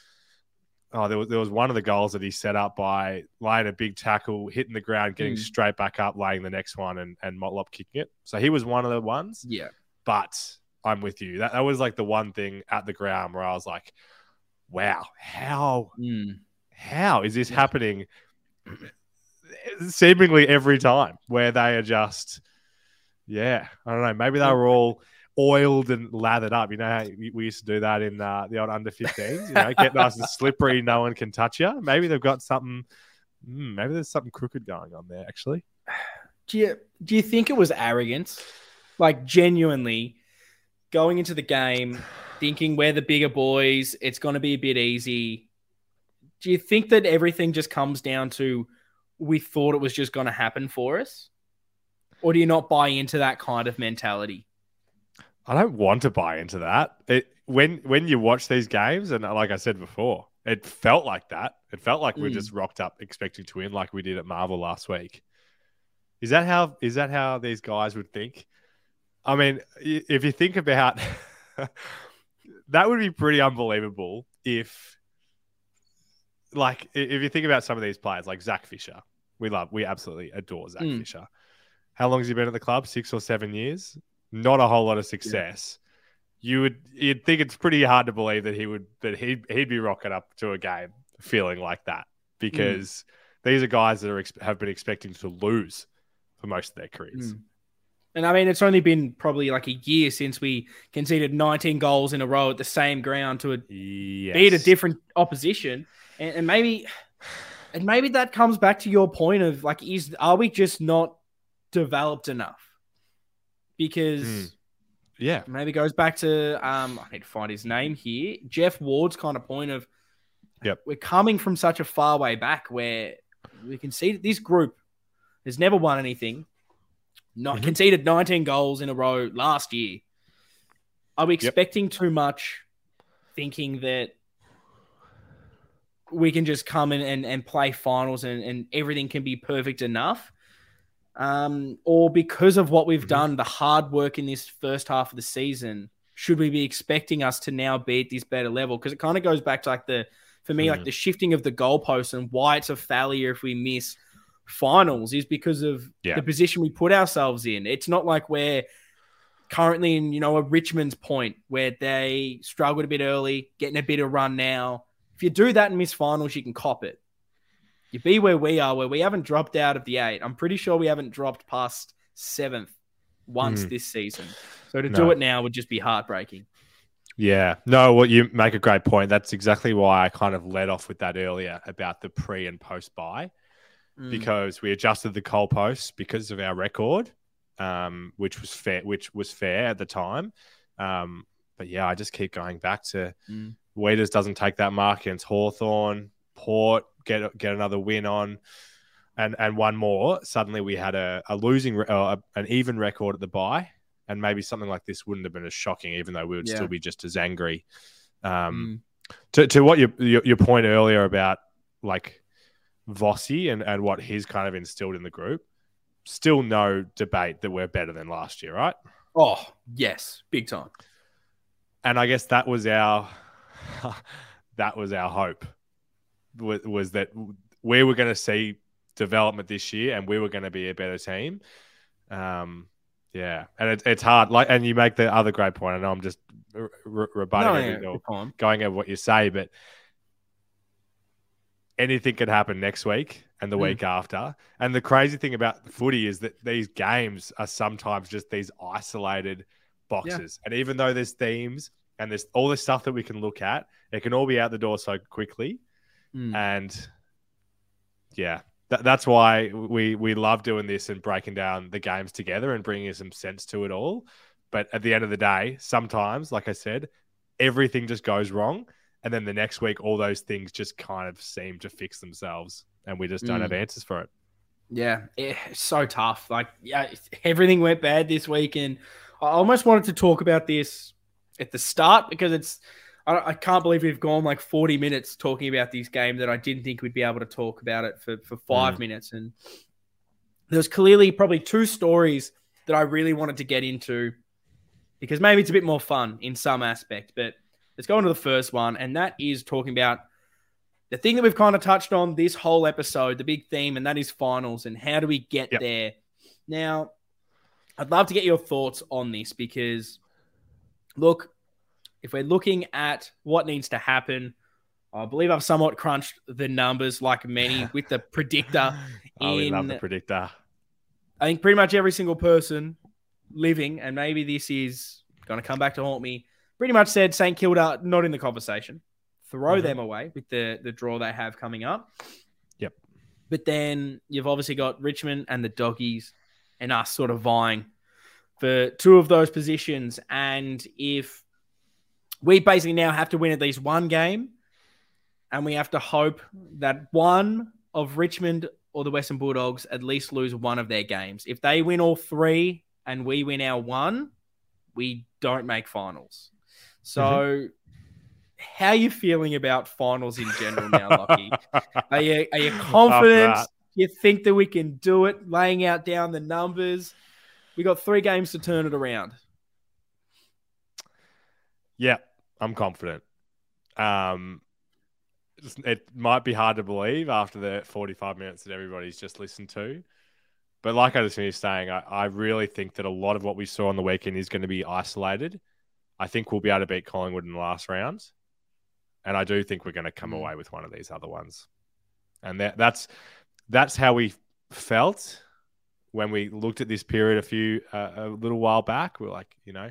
Oh, there was there was one of the goals that he set up by laying a big tackle, hitting the ground, getting Hmm. straight back up, laying the next one, and and Motlop kicking it. So he was one of the ones. Yeah. But I'm with you. That that was like the one thing at the ground where I was like, "Wow, how Mm. how is this Yeah. happening?" Seemingly every time where they are just, yeah, I don't know. Maybe they were all oiled and lathered up. You know how we we used to do that in uh, the old under 15s. You know, get nice and slippery, no one can touch you. Maybe they've got something. hmm, maybe there's something crooked going on there. Actually, Do you do you think it was arrogance? Like genuinely going into the game thinking we're the bigger boys, it's going to be a bit easy. Do you think that everything just comes down to we thought it was just going to happen for us? Or do you not buy into that kind of mentality? I don't want to buy into that. It when when you watch these games, and like I said before, it felt like that. It felt like we Mm. just rocked up expecting to win, like we did at Marvel last week. Is that how? Is that how these guys would think? I mean, if you think about, that would be pretty unbelievable if, like, if you think about some of these players, like Zach Fisher, we love, we absolutely adore Zach Mm. Fisher. How long has he been at the club? Six or seven years. Not a whole lot of success. You would, you'd think it's pretty hard to believe that he would, that he he'd be rocking up to a game feeling like that because these are guys that are have been expecting to lose for most of their careers. Mm. And I mean, it's only been probably like a year since we conceded 19 goals in a row at the same ground to a Yes. beat a different opposition, and, and maybe, and maybe that comes back to your point of like, is are we just not developed enough? Because Mm. Yeah. maybe it goes back to um, I need to find his name here, Jeff Ward's kind of point of, Yep. we're coming from such a far way back where we can see that this group has never won anything, not Mhm. conceded 19 goals in a row last year. Are we expecting too much, thinking that we can just come in and, and play finals and, and everything can be perfect enough? Um, or because of what we've Mhm. done, the hard work in this first half of the season, should we be expecting us to now be at this better level? Because it kind of goes back to like the, for me, like Mhm. the shifting of the goalposts and why it's a failure if we miss finals is because of Yeah. the position we put ourselves in. It's not like we're currently in, you know, a Richmond's point where they struggled a bit early, getting a bit of run now. If you do that and miss finals, you can cop it. You be where we are, where we haven't dropped out of the eight. I'm pretty sure we haven't dropped past seventh once Mm. this season. So to No. do it now would just be heartbreaking. Yeah. No, well, you make a great point. That's exactly why I kind of led off with that earlier about the pre and post buy Mm. because we adjusted the goal posts because of our record, um, which was fair, which was fair at the time. Um, but yeah, I just keep going back to Mm. Weeders doesn't take that mark against Hawthorn. Port, get get another win on, and and one more. Suddenly we had a, a losing uh, an even record at the bye, and maybe something like this wouldn't have been as shocking, even though we would Yeah. still be just as angry. Um, Mm. to to what your, your your point earlier about like Vossi and and what he's kind of instilled in the group. Still no debate that we're better than last year, right? Oh, yes, big time. and I guess that was our that was our hope was, was that we were going to see development this year and we were going to be a better team. Um, yeah, and it, it's hard. Like, and you make the other great point. I know I'm just re- re- rebutting No, yeah, going over what you say, but anything could happen next week and the Mm. week after. And the crazy thing about footy is that these games are sometimes just these isolated boxes. And even though there's themes and there's all this stuff that we can look at, it can all be out the door so quickly. Mm. And yeah, that, that's why we we love doing this and breaking down the games together and bringing some sense to it all. But at the end of the day, sometimes, like I said, everything just goes wrong. And then the next week, all those things just kind of seem to fix themselves. And we just don't Mm. have answers for it. Yeah, it's so tough. Like, yeah, everything went bad this week, and I almost wanted to talk about this at the start because it's. I, I can't believe we've gone like forty minutes talking about this game that I didn't think we'd be able to talk about it for for five Mm. minutes, and there's clearly probably two stories that I really wanted to get into because maybe it's a bit more fun in some aspect. But let's go into the first one, and that is talking about the thing that we've kind of touched on this whole episode, the big theme, and that is finals and how do we get Yep. there. Now, I'd love to get your thoughts on this because, look, if we're looking at what needs to happen, I believe I've somewhat crunched the numbers like many with the predictor. Oh, we love the predictor. I think pretty much every single person living, and maybe this is going to come back to haunt me, pretty much said St. Kilda not in the conversation. Throw Mhm. them away with the, the draw they have coming up. Yep. But then you've obviously got Richmond and the doggies and us sort of vying for two of those positions. And if we basically now have to win at least one game, and we have to hope that one of Richmond or the Western Bulldogs at least lose one of their games. If they win all three and we win our one, we don't make finals. So, mm-hmm. how are you feeling about finals in general now, Lockie? Are you are you confident? You think that we can do it? Laying out down the numbers, we got three games to turn it around. Yeah, I'm confident. Um, it might be hard to believe after the 45 minutes that everybody's just listened to. But like I just finished saying, I, I really think that a lot of what we saw on the weekend is going to be isolated. I think we'll be able to beat Collingwood in the last round. And I do think we're going to come Mm. away with one of these other ones. And that, that's that's how we felt when we looked at this period a few uh, a little while back. We are like, you know,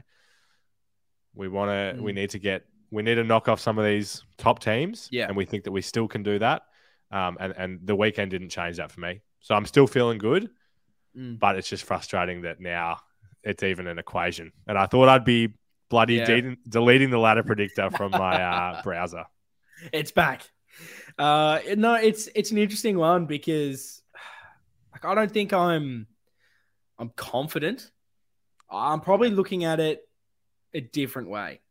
we want to, we Mm. need to get, we need to knock off some of these top teams. Yeah. And we think that we still can do that. Um, and, and the weekend didn't change that for me. So I'm still feeling good, Mm. but it's just frustrating that now it's even an equation. And I thought I'd be bloody Yeah. de- deleting the ladder predictor from my uh, browser. It's back. Uh, no, it's it's an interesting one because, like, I don't think I'm I'm confident. I'm probably looking at it a different way,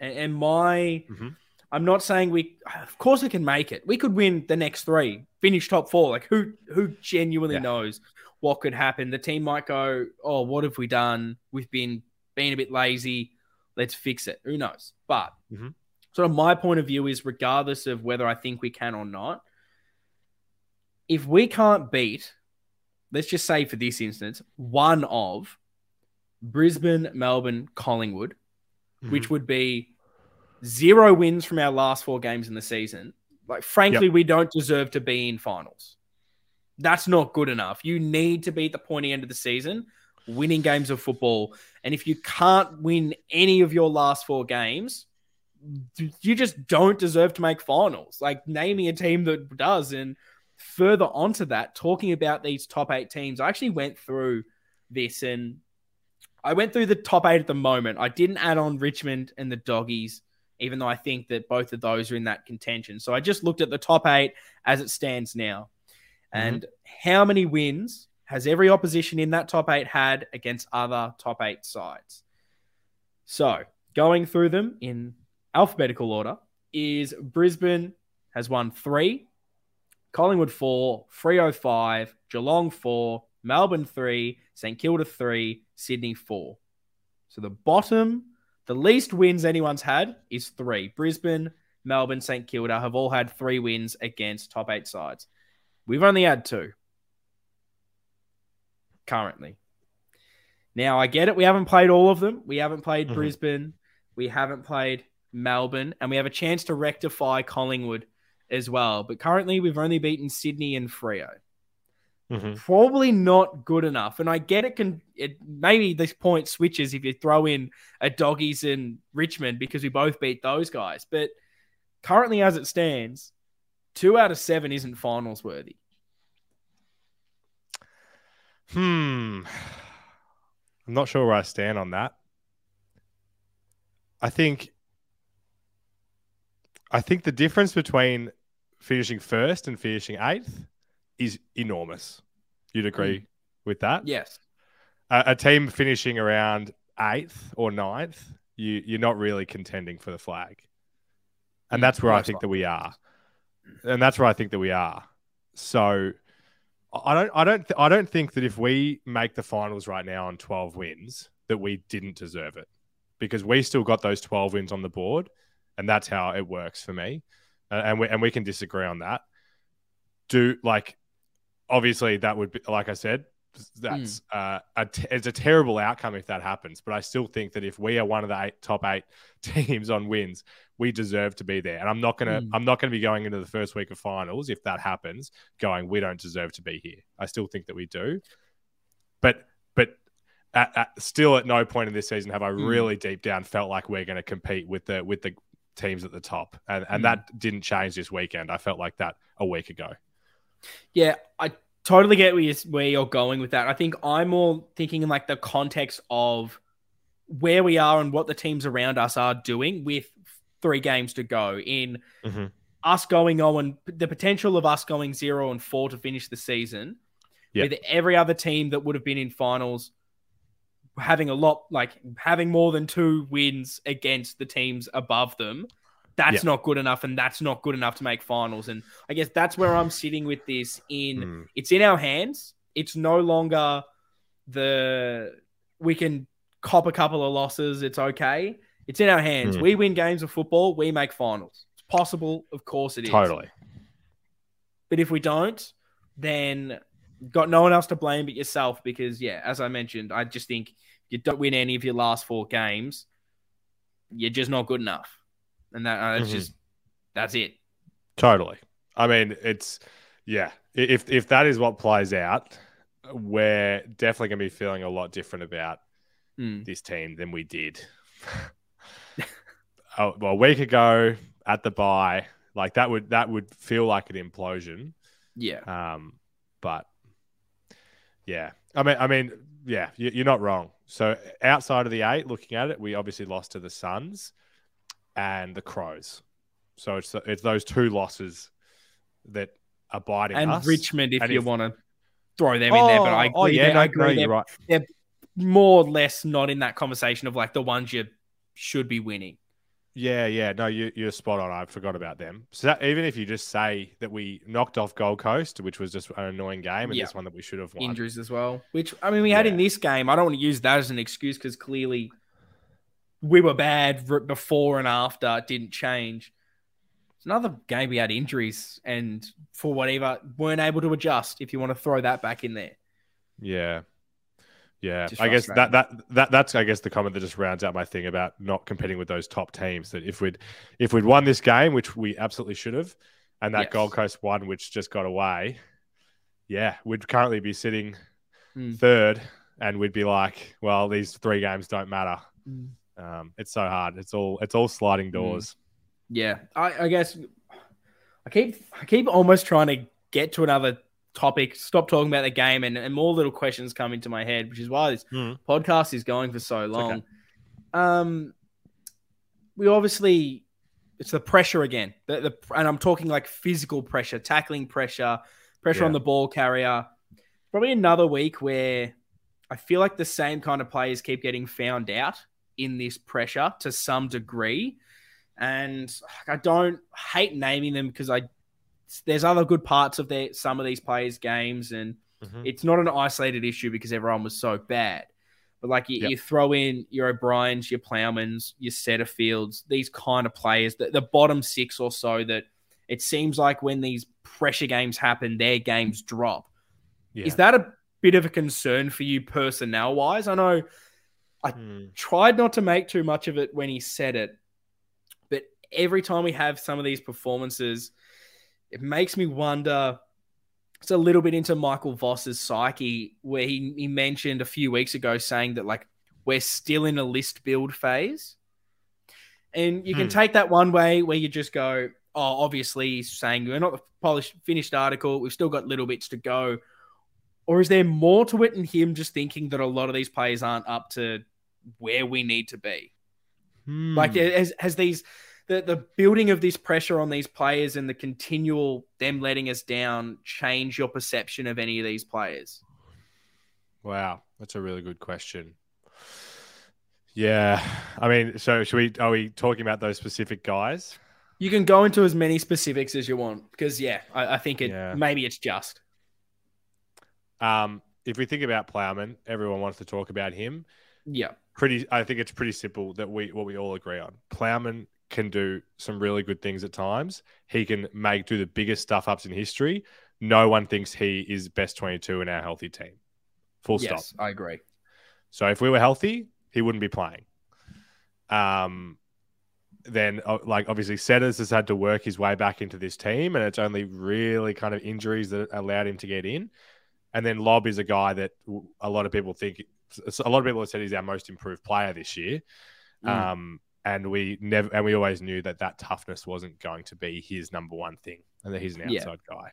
and, and my Mhm. I'm not saying we. Of course, we can make it. We could win the next three, finish top four. Like who who genuinely Yeah. knows what could happen? The team might go, "Oh, what have we done? We've been being a bit lazy. Let's fix it." Who knows? But Mhm. sort of my point of view is, regardless of whether I think we can or not, if we can't beat, let's just say for this instance, one of Brisbane, Melbourne, Collingwood, mm-hmm. which would be zero wins from our last four games in the season. Like, frankly, we don't deserve to be in finals. That's not good enough. You need to beat the pointy end of the season, winning games of football. And if you can't win any of your last four games, you just don't deserve to make finals. Like, naming a team that does. And further onto that, talking about these top eight teams, I actually went through this and I went through the top eight at the moment. I didn't add on Richmond and the doggies even though I think that both of those are in that contention. So I just looked at the top eight as it stands now. Mm-hmm. And how many wins has every opposition in that top eight had against other top eight sides? So going through them in alphabetical order is Brisbane has won three, Collingwood four, Freo five, Geelong four, Melbourne three, St Kilda three, Sydney four. So the bottom, the least wins anyone's had is three. Brisbane, Melbourne, St Kilda have all had three wins against top eight sides. We've only had two currently. Now, I get it. We haven't played all of them. We haven't played Mhm. Brisbane. We haven't played Melbourne. And we have a chance to rectify Collingwood as well. But currently, we've only beaten Sydney and Freo. Mhm. Probably not good enough. And I get it can it maybe this point switches if you throw in a doggies and Richmond because we both beat those guys. But currently as it stands, two out of seven isn't finals worthy. Hmm. I'm not sure where I stand on that. I think I think the difference between finishing first and finishing eighth is enormous. You'd agree with that? Yes. A, a team finishing around eighth or ninth, you you're not really contending for the flag, and Mm, that's where I think that we are, and that's where I think that we are. So, I don't I don't th- I don't think that if we make the finals right now on 12 wins that we didn't deserve it, because we still got those 12 wins on the board, and that's how it works for me, and we and we can disagree on that. Do like obviously that would be like I said, that's uh, a t- it's a terrible outcome if that happens. But I still think that if we are one of the eight, top eight teams on wins, we deserve to be there. And I'm not gonna Mm. I'm not gonna be going into the first week of finals if that happens, going we don't deserve to be here. I still think that we do, but but. At, at, still, at no point in this season have I Mm. really deep down felt like we're going to compete with the with the teams at the top, and and Mm. that didn't change this weekend. I felt like that a week ago. Yeah, I totally get where you're, where you're going with that. I think I'm more thinking in like the context of where we are and what the teams around us are doing with three games to go in Mhm. us going on and the potential of us going zero and four to finish the season Yeah. with every other team that would have been in finals having a lot like having more than two wins against the teams above them that's Yeah. not good enough and that's not good enough to make finals and i guess that's where i'm sitting with this in Mm. it's in our hands it's no longer the we can cop a couple of losses it's okay it's in our hands Mm. we win games of football we make finals it's possible of course it is Totally. but if we don't, then got no one else to blame but yourself because yeah, as I mentioned, I just think you don't win any of your last four games, you're just not good enough. And that uh, that's Mhm. just that's it. Totally. I mean, it's yeah. If if that is what plays out, we're definitely going to be feeling a lot different about Mm. this team than we did a, a week ago at the bye. Like that would that would feel like an implosion. Yeah. Um, but yeah, I mean, I mean, yeah, you, you're not wrong. So outside of the eight, looking at it, we obviously lost to the Suns and the Crows. So it's it's those two losses that are biting And us. Richmond if And you if- want to throw them in there, but I oh, oh, agree, oh yeah, that- no, I no, agree you're right. they're more or less not in that conversation of like the ones you should be winning. Yeah, yeah, no, you, you're spot on. I forgot about them. So that, even if you just say that we knocked off Gold Coast, which was just an annoying game, and Yeah. this one that we should have won. Injuries as well, which I mean we had in this game. I don't want to use that as an excuse because clearly we were bad before and after. It didn't change. It's another game we had injuries and for whatever weren't able to adjust. If you want to throw that back in there, Yeah. Yeah. I guess that, that that that's I guess the comment that just rounds out my thing about not competing with those top teams. That if we'd if we'd won this game, which we absolutely should have, and that Yes. Gold Coast one which just got away, yeah, we'd currently be sitting Hmm. third and we'd be like, well, these three games don't matter. Hmm. Um, it's so hard. It's all it's all sliding doors. yeah, I, I guess I keep I keep almost trying to get to another topic. Stop talking about the game, and, and more little questions come into my head, which is why this Mhm. podcast is going for so long. okay. Um, we obviously it's the pressure again. The, the and I'm talking like physical pressure, tackling pressure, pressure Yeah. on the ball carrier. Probably another week where I feel like the same kind of players keep getting found out in this pressure to some degree. And I don't hate naming them because I there's other good parts of their some of these players' games, and Mhm. it's not an isolated issue because everyone was so bad. But like you, Yep. you throw in your O'Briens, your Plowmans, your Setterfields, these kind of players, the, the bottom six or so that it seems like when these pressure games happen, their games drop. Yeah. Is that a bit of a concern for you personnel wise? I know Hmm. tried not to make too much of it when he said it, but every time we have some of these performances, it makes me wonder. It's a little bit into Michael Voss's psyche, where he, he mentioned a few weeks ago saying that like we're still in a list build phase. And you can Hmm. take that one way where you just go, oh, obviously he's saying we're not the polished finished article, we've still got little bits to go. Or is there more to it in him just thinking that a lot of these players aren't up to where we need to be? Like Hmm. has, has these the, the building of this pressure on these players and the continual them letting us down change your perception of any of these players? Wow, that's a really good question. Yeah, I mean, so should we? Are we talking about those specific guys? You can go into as many specifics as you want because yeah, I, I think it Yeah. maybe it's just Um, if we think about Plowman, everyone wants to talk about him. yeah, Pretty, I think it's pretty simple that we what we all agree on. Plowman can do some really good things at times. He can make do the biggest stuff ups in history. No one thinks he is best twenty two in our healthy team. Full stop. yes, I agree. So if we were healthy, he wouldn't be playing. Um, then uh, like obviously Setters has had to work his way back into this team, and it's only really kind of injuries that allowed him to get in. And then Lob is a guy that a lot of people think a lot of people have said he's our most improved player this year. Mm. Um, and we never and we always knew that that toughness wasn't going to be his number one thing, and that he's an Yeah. outside guy.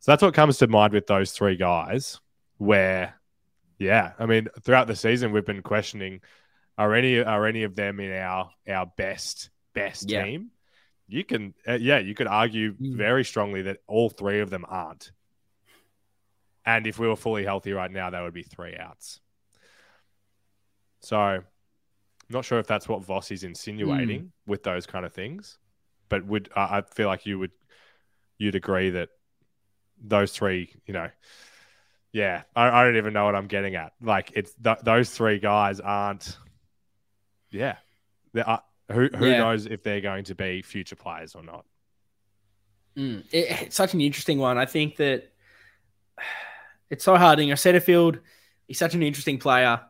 So that's what comes to mind with those three guys. Where, yeah, I mean, throughout the season we've been questioning are any are any of them in our our best best Yeah. team? You can, uh, yeah, you could argue Mm. very strongly that all three of them aren't. And if we were fully healthy right now, that would be three outs. So, I'm not sure if that's what Voss is insinuating Hmm. with those kind of things, but would I I feel like you would you'd agree that those three, you know, yeah, I, I don't even know what I'm getting at. Like it's th- those three guys aren't, yeah, they are, who who Yeah. knows if they're going to be future players or not. Mm, it- it's such an interesting one. I think that it's so hard. You know, Setterfield, he's such an interesting player.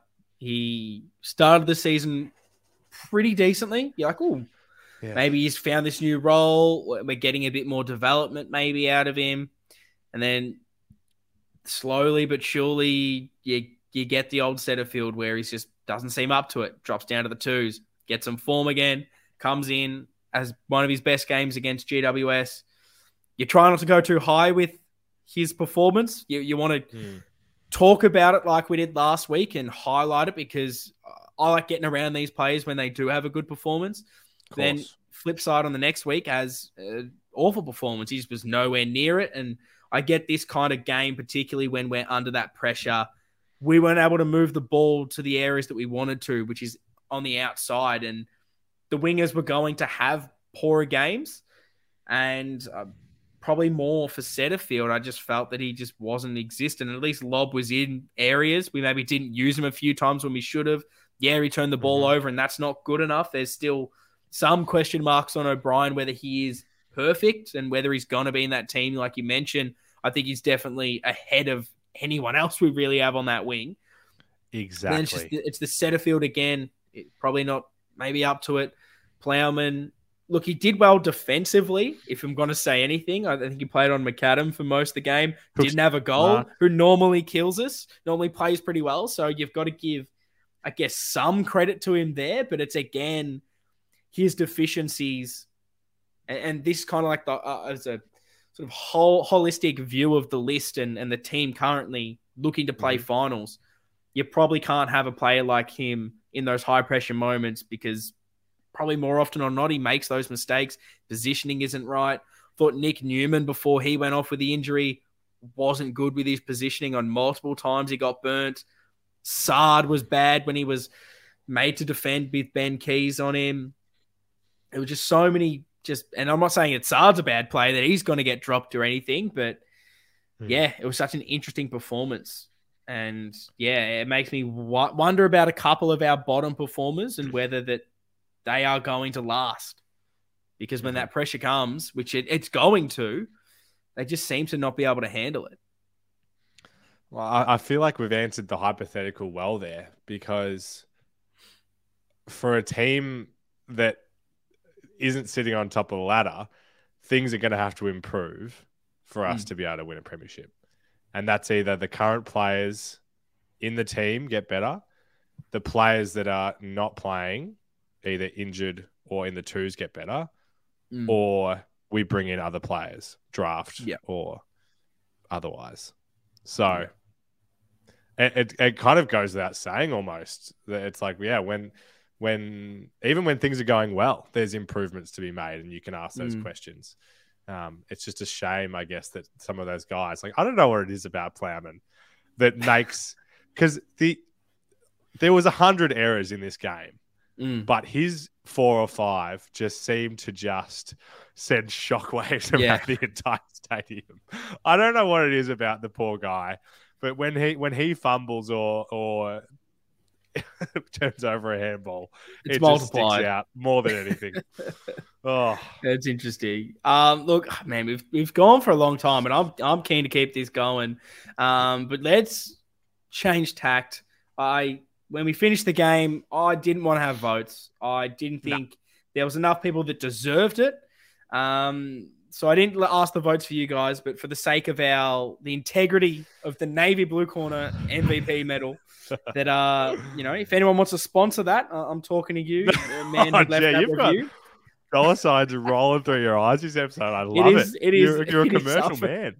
He started the season pretty decently. You're like, oh, Yeah. maybe he's found this new role. We're getting a bit more development maybe out of him. And then slowly but surely, you you get the old set of Setterfield where he just doesn't seem up to it. Drops down to the twos, gets some form again, comes in as one of his best games against GWS. You try not to go too high with his performance. You you want to hmm. Talk about it like we did last week and highlight it because I like getting around these players when they do have a good performance. Then flip side on the next week as awful performance. He was nowhere near it. And I get this kind of game, particularly when we're under that pressure. We weren't able to move the ball to the areas that we wanted to, which is on the outside. And the wingers were going to have poorer games. And uh, probably more for Setterfield. I just felt that he just wasn't existent. At least Lob was in areas. We maybe didn't use him a few times when we should have. Yeah, he turned the ball Mhm. over, and that's not good enough. There's still some question marks on O'Brien whether he is perfect and whether he's going to be in that team, like you mentioned. I think he's definitely ahead of anyone else we really have on that wing. Exactly. it's, just, it's the Setterfield again. It, probably not maybe up to it. Plowman, look, he did well defensively. If I'm going to say anything, I think he played on McAdam for most of the game. Didn't have a goal. smart. Who normally kills us. Normally plays pretty well. So you've got to give, I guess, some credit to him there. But it's again his deficiencies, and, and this kind of like the uh, as a sort of whole holistic view of the list and and the team currently looking to play Mhm. finals. You probably can't have a player like him in those high pressure moments because probably more often or not, he makes those mistakes. Positioning isn't right. Thought Nick Newman before he went off with the injury wasn't good with his positioning on multiple times. He got burnt. Saad was bad when he was made to defend with Ben Keays on him. It was just so many just and I'm not saying it's Saad's a bad play that he's going to get dropped or anything, but Hmm. yeah, it was such an interesting performance. And yeah, it makes me w- wonder about a couple of our bottom performers and whether that they are going to last. Because when Mhm. that pressure comes, which it, it's going to, they just seem to not be able to handle it. Well, I, I feel like we've answered the hypothetical well there because for a team that isn't sitting on top of the ladder, things are going to have to improve for us Mm. to be able to win a premiership. And that's either the current players in the team get better, the players that are not playing, either injured or in the twos, get better, Mm. or we bring in other players, draft Yeah. or otherwise. So it, it it kind of goes without saying almost that it's like yeah when when even when things are going well, there's improvements to be made, and you can ask those Mm. questions. Um, it's just a shame, I guess, that some of those guys like I don't know what it is about Plowman that makes because the there was a hundred errors in this game Mm. but his four or five just seemed to just send shockwaves around Yeah. the entire stadium. I don't know what it is about the poor guy, but when he when he fumbles or or turns over a handball, It's it just sticks out more than anything. oh, That's interesting. Um, look, man, we've we've gone for a long time, and I'm I'm keen to keep this going. Um, but let's change tact. I when we finished the game, I didn't want to have votes. I didn't No. think there was enough people that deserved it. Um, so I didn't ask the votes for you guys, but for the sake of our the integrity of the navy blue corner MVP medal, that uh, you know, if anyone wants to sponsor that, uh, I'm talking to you, man Oh, gee, you've got- review. dollar signs rolling through your eyes this episode. I love is- it. it is- You're, you're a it is commercial for- man.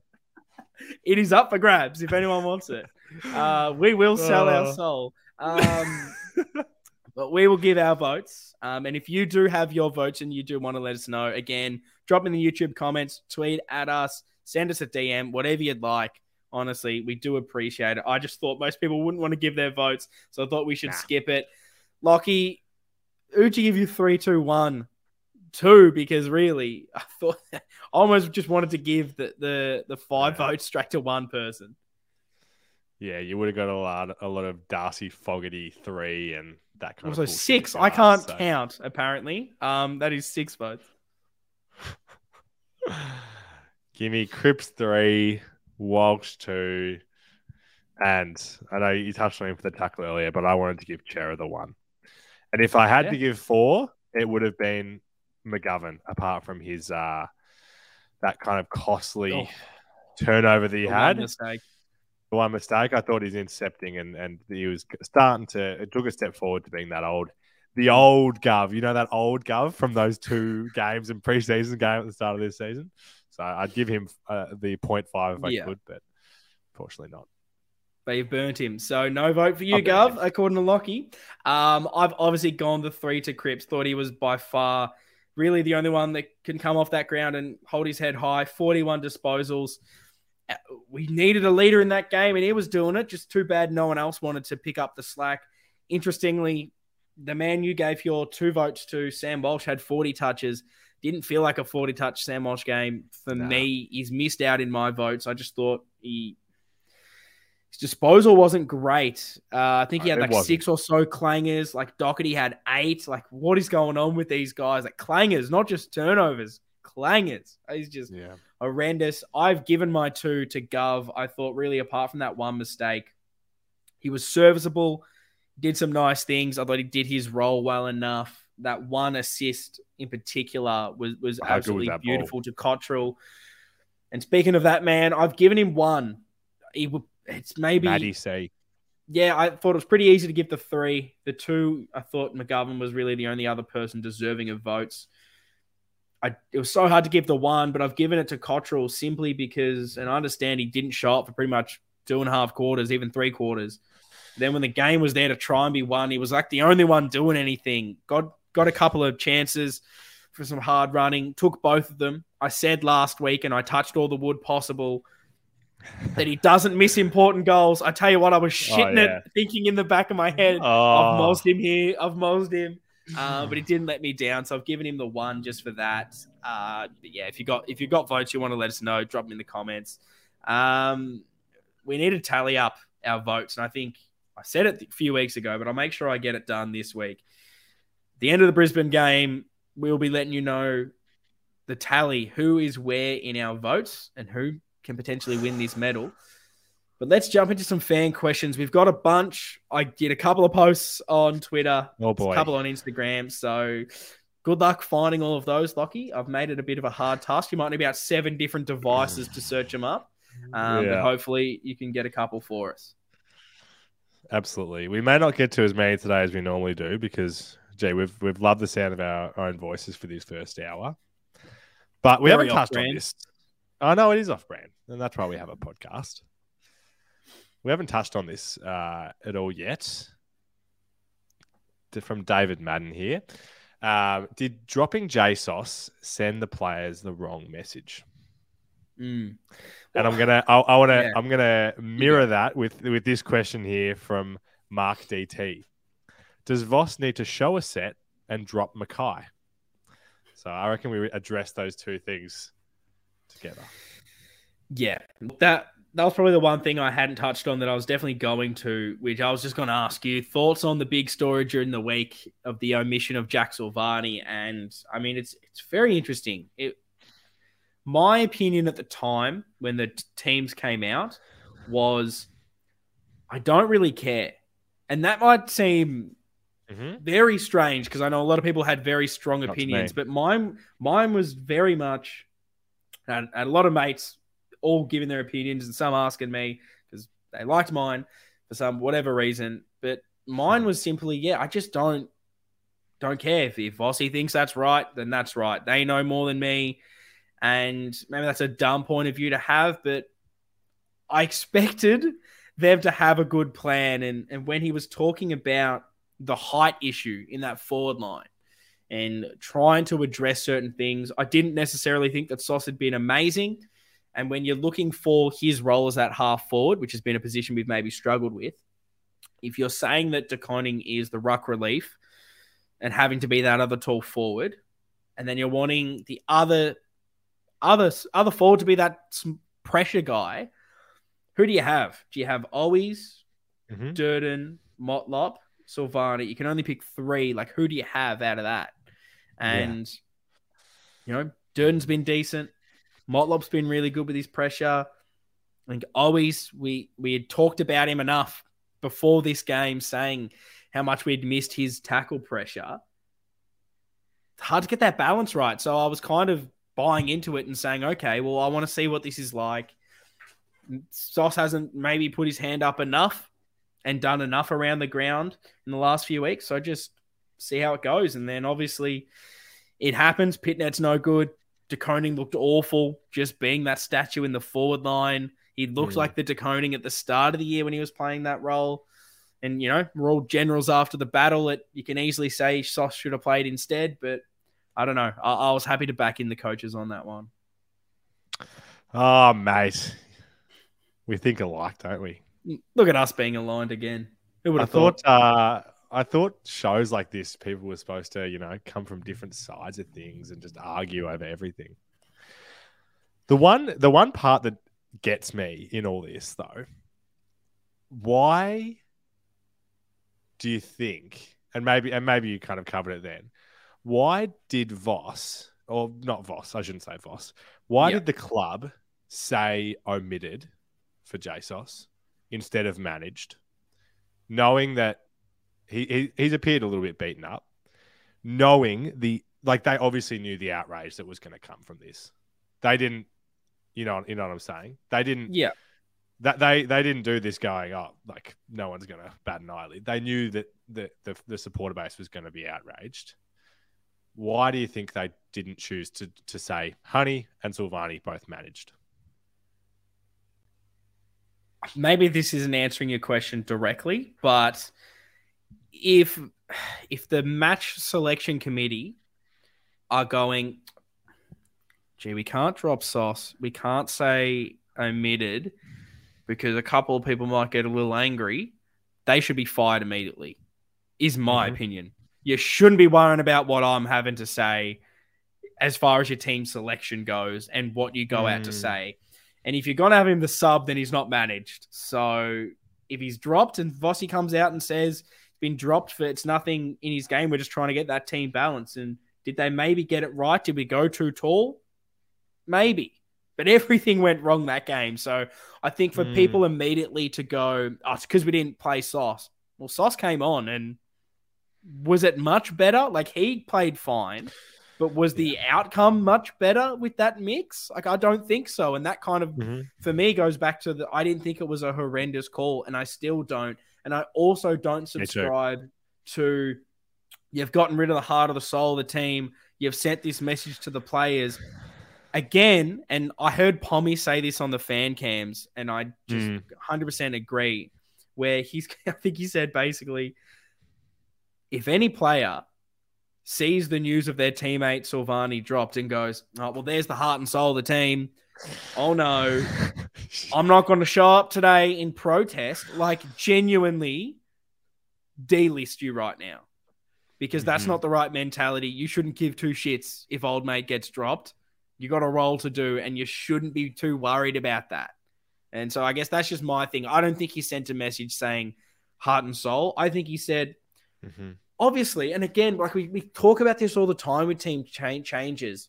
it is up for grabs if anyone wants it. Uh, we will sell our Oh. soul. Um, but we will give our votes. Um, and if you do have your votes and you do want to let us know, again, drop in the YouTube comments, tweet at us, send us a DM, whatever you'd like. Honestly, we do appreciate it. I just thought most people wouldn't want to give their votes, so I thought we should Nah. skip it. Lockie, you give you three, two, one? Two, because really, I thought I almost just wanted to give the the, the five Yeah. votes straight to one person. Yeah, you would have got a lot, a lot of Darcy Fogarty three and that kind Also of bullshit six. I can't so- count. Apparently, um, that is six votes. Give me Cripps three, Walsh two, and I know you touched on him for the tackle earlier, but I wanted to give Cerra the one. And if I had Yeah. to give four, it would have been McGovern, apart from his uh that kind of costly Oh, turnover that he had. mistake. One mistake, I thought he's intercepting and and he was starting to it took a step forward to being that old. The old Gov, you know that old Gov from those two games and preseason game at the start of this season. So I'd give him uh, the 0.5 if I Yeah. could, but unfortunately not. But you've burnt him. So no vote for you, Gov, according to Lockie. Um, I've obviously gone the three to Cripps. Thought he was by far really the only one that can come off that ground and hold his head high. 41 disposals. We needed a leader in that game, and he was doing it. Just too bad no one else wanted to pick up the slack. Interestingly, the man you gave your two votes to, Sam Walsh, had 40 touches. Didn't feel like a 40 touch Sam Walsh game. For Nah. me, he's missed out in my votes. I just thought he his disposal wasn't great. Uh, I think he Uh, had like six or so clangers. Like Docherty had eight. Like, what is going on with these guys? Like clangers, not just turnovers, clangers. He's just Yeah. Horrendous. I've given my two to Gov. I thought really, apart from that one mistake, he was serviceable, did some nice things. I thought he did his role well enough. That one assist in particular was was How good was absolutely ball? beautiful to Cottrell. And speaking of that man, I've given him one. He would. It's maybe Maddie C. yeah, I thought it was pretty easy to give the three. The two, I thought McGovern was really the only other person deserving of votes. I, it was so hard to give the one, but I've given it to Cottrell simply because, and I understand he didn't show up for pretty much two and a half quarters, even three quarters. Then when the game was there to try and be won, he was like the only one doing anything. God, got a couple of chances for some hard running, took both of them. I said last week, and I touched all the wood possible that he doesn't miss important goals. I tell you what, I was oh, shitting Oh, yeah. it, thinking in the back of my head, Oh. I've mosed him here, I've mosed him. Uh, but he didn't let me down, so I've given him the one just for that. Uh, but yeah, if you got if you got votes, you want to let us know, drop them in the comments. Um, we need to tally up our votes, and I think I said it a few weeks ago, but I'll make sure I get it done this week. The end of the Brisbane game, we'll be letting you know the tally, who is where in our votes, and who can potentially win this medal. But let's jump into some fan questions. We've got a bunch. I did a couple of posts on Twitter, Oh boy. a couple on Instagram. So good luck finding all of those, Lockie. I've made it a bit of a hard task. You might need about seven different devices to search them up. Um, But hopefully you can get a couple for us. Absolutely. We may not get to as many today as we normally do because, gee, we've we've loved the sound of our own voices for this first hour. But we Very haven't touched on this. I know it is off brand, and that's why we have a podcast. We haven't touched on this uh, at all yet. From David Madden here. Um, did dropping JSOS send the players the wrong message? Mm. And I'm gonna, I, I want to, Yeah. I'm gonna mirror that with with this question here from Mark DT. Does Voss need to show a set and drop McKay? So I reckon we address those two things together. Yeah, that that was probably the one thing I hadn't touched on that I was definitely going to, which I was just going to ask you thoughts on the big story during the week of the omission of Jack Silvagni, and I mean it's it's very interesting. It, my opinion at the time when the t- teams came out was, I don't really care, and that might seem Mm-hmm. very strange because I know a lot of people had very strong Not opinions, but mine mine was very much, and, and a lot of mates all giving their opinions and some asking me because they liked mine for some whatever reason. But mine was simply, yeah, I just don't don't care if if Vossi thinks that's right, then that's right. They know more than me, and maybe that's a dumb point of view to have, but I expected them to have a good plan. And and when he was talking about the height issue in that forward line and trying to address certain things. I didn't necessarily think that Sauce had been amazing. And when you're looking for his role as that half forward, which has been a position we've maybe struggled with, if you're saying that De Koning is the ruck relief and having to be that other tall forward, and then you're wanting the other other other forward to be that pressure guy, who do you have? Do you have Owies, Mhm. Durdin, Motlop, Silvagni. You can only pick three. Like, who do you have out of that? And, you know, Durdin's been decent. Motlop's been really good with his pressure. I think always we we had talked about him enough before this game, saying how much we'd missed his tackle pressure. It's hard to get that balance right. So I was kind of buying into it and saying, okay, well, I want to see what this is like. Sauce hasn't maybe put his hand up enough and done enough around the ground in the last few weeks. So just see how it goes. And then obviously it happens. Pittonet's no good. De Koning looked awful, just being that statue in the forward line. He looked Mm. like the De Koning at the start of the year when he was playing that role. And, you know, we're all generals after the battle. It, you can easily say Sauce should have played instead, but I don't know. I, I was happy to back in the coaches on that one. Oh, mate. We think alike, don't we? Look at us being aligned again. Who would I have thought? thought uh, I thought shows like this, people were supposed to, you know, come from different sides of things and just argue over everything. The one the one part that gets me in all this though, why do you think, and maybe and maybe you kind of covered it then, why did Voss or not Voss, I shouldn't say Voss, why Yeah. did the club say omitted for JSOS instead of managed? knowing that he, he he's appeared a little bit beaten up, knowing the like they obviously knew the outrage that was going to come from this. They didn't, you know, you know what I'm saying. They didn't. Yeah. That they they didn't do this going oh like no one's going to bat an eyelid. They knew that the the, the supporter base was going to be outraged. Why do you think they didn't choose to to say Honey and Silvagni both managed? maybe this isn't answering your question directly, but if if the match selection committee are going, gee, we can't drop sauce, we can't say omitted because a couple of people might get a little angry, they should be fired immediately, is my Mhm. opinion. You shouldn't be worrying about what I'm having to say as far as your team selection goes and what you go out to Mm. say. And if you're going to have him the sub, then he's not managed. So if he's dropped and Vossi comes out and says been dropped for it's nothing in his game, we're just trying to get that team balance. And did they maybe get it right? Did we go too tall? Maybe. But everything went wrong that game. So I think for Mm. people immediately to go, oh, it's because we didn't play Sauce. Well, Sauce came on and was it much better? Like he played fine, but was the outcome much better with that mix? Like I don't think so. And that kind of Mhm. for me goes back to the I didn't think it was a horrendous call, and I still don't. And I also don't subscribe to you've gotten rid of the heart of the soul of the team. You've sent this message to the players again. And I heard Pommy say this on the fan cams, and I just Mm. 100% agree. Where he's, I think he said basically, if any player sees the news of their teammate Silvagni dropped and goes, oh, well, there's the heart and soul of the team. Oh no, I'm not going to show up today in protest. Like, genuinely delist you right now because that's Mhm. not the right mentality. You shouldn't give two shits if old mate gets dropped. You got a role to do, and you shouldn't be too worried about that. And so, I guess that's just my thing. I don't think he sent a message saying heart and soul. I think he said, Mhm. obviously, and again, like we, we talk about this all the time with team cha- changes.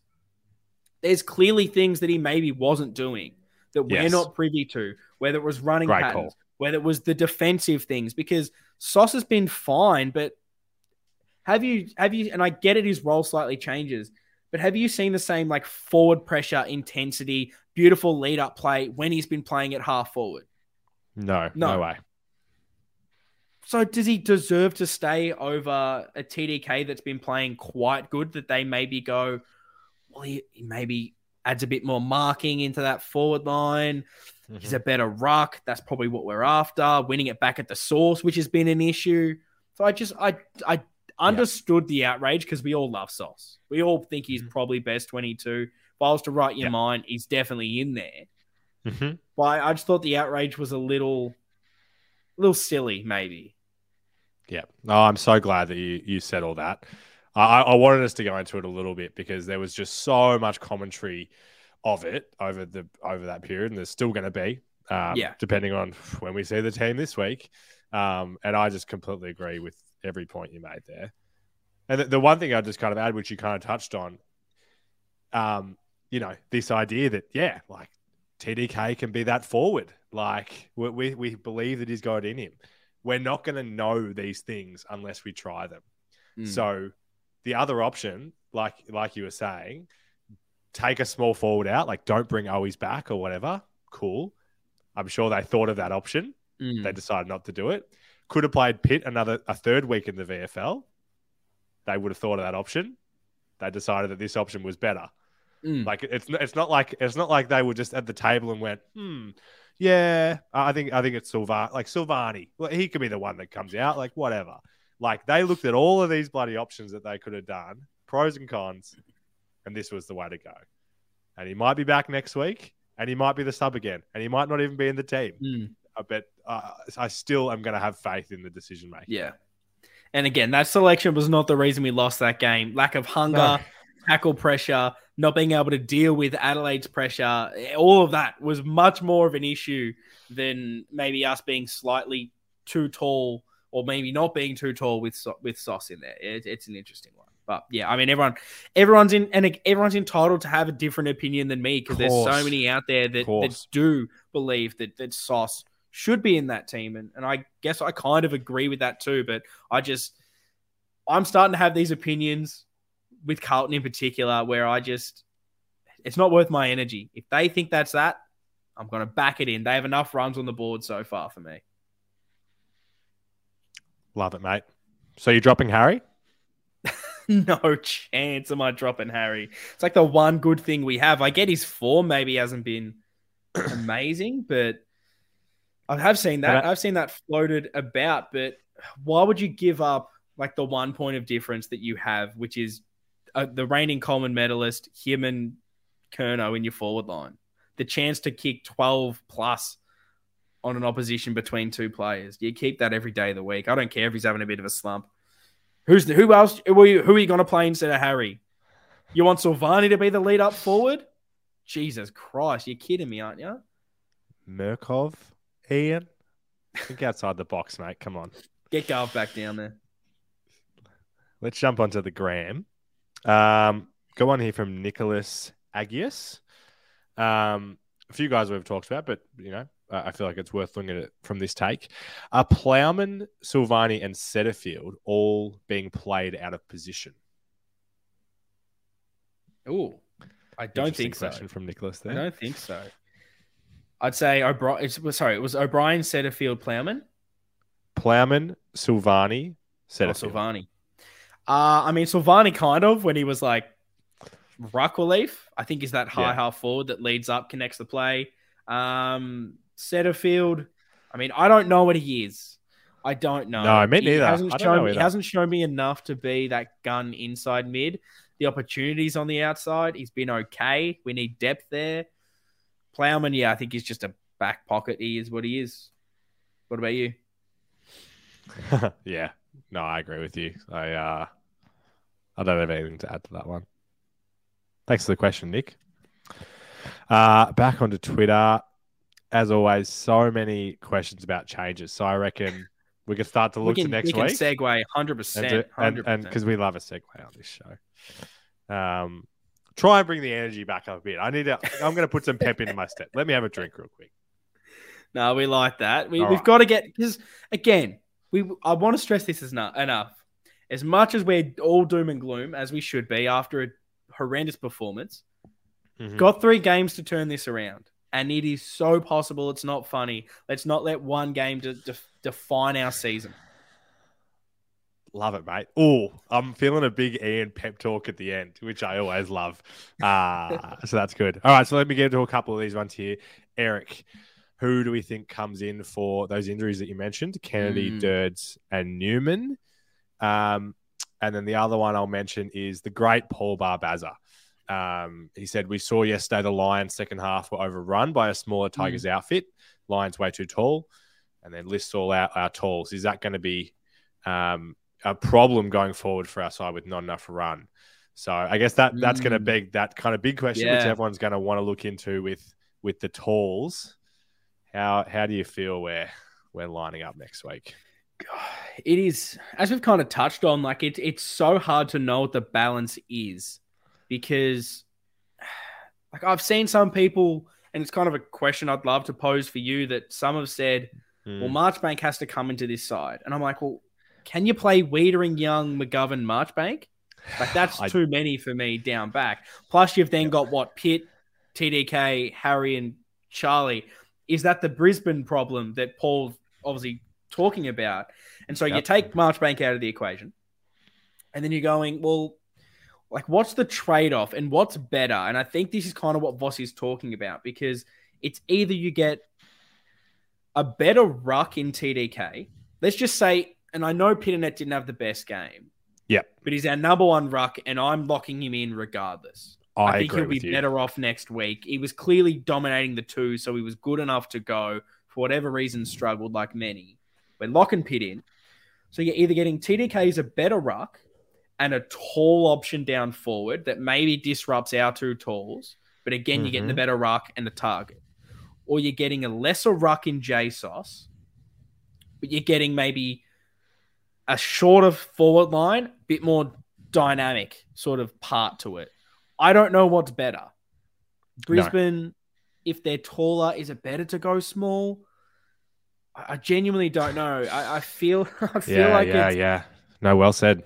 There's clearly things that he maybe wasn't doing that we're not privy to, whether it was running Great patterns, call. whether it was the defensive things, because Sauce has been fine, but have you have you and I get it his role slightly changes, but have you seen the same like forward pressure intensity, beautiful lead up play when he's been playing at half forward? No, No. no, way. So does he deserve to stay over a TDK that's been playing quite good that they maybe go, well, he, he maybe adds a bit more marking into that forward line. He's Mhm. a better ruck. That's probably what we're after. Winning it back at the source, which has been an issue. So I just I I understood the outrage because we all love Sauce. We all think he's Mhm. probably best 22. If I was to write your mind, he's definitely in there. Mhm. But I, I just thought the outrage was a little, a little silly, maybe. Yeah. Oh, I'm so glad that you, you said all that. I, I wanted us to go into it a little bit because there was just so much commentary of it over the over that period, and there's still going to be, um, Yeah. depending on when we see the team this week. Um, and I just completely agree with every point you made there. And the, the one thing I just kind of add, which you kind of touched on, um, you know, this idea that yeah, like TDK can be that forward. Like we we, we believe that he's got it in him. We're not going to know these things unless we try them. Mm. So the other option, like like you were saying, take a small forward out, like don't bring Owies back or whatever. Cool. I'm sure they thought of that option. Mm. They decided not to do it. Could have played Pitt another a third week in the VFL. They would have thought of that option. They decided that this option was better. Mm. Like it's it's not like it's not like they were just at the table and went, hmm, yeah, I think I think it's Silva like Silvagni. Well, he could be the one that comes out, like whatever. Like they looked at all of these bloody options that they could have done, pros and cons, and this was the way to go. And he might be back next week, and he might be the sub again, and he might not even be in the team. Mm. I bet uh, I still am going to have faith in the decision making. Yeah. And again, that selection was not the reason we lost that game. Lack of hunger, No. tackle pressure, not being able to deal with Adelaide's pressure, all of that was much more of an issue than maybe us being slightly too tall or maybe not being too tall with with Sauce in there. It, it's an interesting one. But yeah, I mean everyone everyone's in and everyone's entitled to have a different opinion than me because there's so many out there that, that do believe that that Sauce should be in that team. And, and I guess I kind of agree with that too. But I just, I'm starting to have these opinions with Carlton in particular where I just, it's not worth my energy. If they think that's that, I'm going to back it in. They have enough runs on the board so far for me. Love it, mate. So you're dropping Harry? no chance am I dropping Harry. It's like the one good thing we have. I get his form maybe hasn't been amazing, but I have seen that. I've seen that floated about. But why would you give up like the one point of difference that you have, which is uh, the reigning Coleman medalist, him and Curnow in your forward line. The chance to kick 12 plus on an opposition between two players. You keep that every day of the week. I don't care if he's having a bit of a slump. Who's who else? Who are you, who are you going to play instead of Harry? You want Silvagni to be the lead up forward? Jesus Christ, you're kidding me, aren't you? Murkov, Ian. Think outside the box, mate. Come on. Get Garv back down there. Let's jump onto the gram. Um, go on here from Nicholas Agius. Um, a few guys we've talked about, but you know, I feel like it's worth looking at it from this take. Are Plowman, Silvagni, and Setterfield all being played out of position? Oh, I don't think so. Question from Nicholas there. I don't think so. I'd say O'Brien. Sorry, it was O'Brien, Setterfield, Plowman. Plowman, Silvagni, Setterfield. Oh, Silvagni. Uh, I mean, Silvagni kind of when he was like ruck relief. I think is that high yeah. half forward that leads up, connects the play. Um, Setterfield. I mean, I don't know what he is. I don't know. No, me neither. He hasn't, shown, he hasn't shown me enough to be that gun inside mid. The opportunities on the outside, he's been okay. We need depth there. Plowman, yeah, I think he's just a back pocket. He is what he is. What about you? yeah, no, I agree with you. I uh, I don't have anything to add to that one. Thanks for the question, Nick. Uh, back onto Twitter. As always, so many questions about changes. So I reckon we can start to look can, to next we week. segue 100%. And because we love a segue on this show. Um, try and bring the energy back up a bit. I need to, I'm going to put some pep into my step. Let me have a drink real quick. No, we like that. We, have right. got to get, because again, we I want to stress this is not enough. As much as we're all doom and gloom, as we should be after a horrendous performance, mm-hmm. got three games to turn this around. And it is so possible. It's not funny. Let's not let one game de- de- define our season. Love it, mate. Oh, I'm feeling a big Ian pep talk at the end, which I always love. Uh, so that's good. All right, so let me get into a couple of these ones here. Eric, who do we think comes in for those injuries that you mentioned? Kennedy, mm. Durds, and Newman. Um, and then the other one I'll mention is the great Paul Barbaza. Um, he said, We saw yesterday the Lions' second half were overrun by a smaller mm. Tigers mm. outfit. Lions way too tall. And then lists all our, our talls. Is that going to be um, a problem going forward for our side with not enough run? So I guess that that's mm. going to beg that kind of big question, yeah. which everyone's going to want to look into with with the talls. How how do you feel where we're lining up next week? It is as we've kind of touched on, like it's it's so hard to know what the balance is because like I've seen some people, and it's kind of a question I'd love to pose for you that some have said, mm. well, Marchbank has to come into this side. And I'm like, well, can you play Weitering Young, McGovern, Marchbank? Like that's I... too many for me down back. Plus, you've then got what Pitt, TDK, Harry, and Charlie. Is that the Brisbane problem that Paul's obviously talking about? And so yep. you take Marchbank out of the equation, and then you're going, well, like what's the trade-off and what's better? And I think this is kind of what Voss is talking about because it's either you get a better ruck in TDK. Let's just say, and I know Pittonet didn't have the best game. Yep. But he's our number one ruck, and I'm locking him in regardless. I, I think he'll be better off next week. He was clearly dominating the two, so he was good enough to go. For whatever reason, struggled like many. We're locking Pitt in. So you're either getting TDK as a better ruck and a tall option down forward that maybe disrupts our two talls, but again, mm-hmm. you're getting the better ruck and the target. Or you're getting a lesser ruck in JSOS, but you're getting maybe a shorter forward line, bit more dynamic sort of part to it. I don't know what's better. Brisbane, no. if they're taller, is it better to go small? I, I genuinely don't know. I, I feel I feel yeah, like yeah, yeah. No, well said.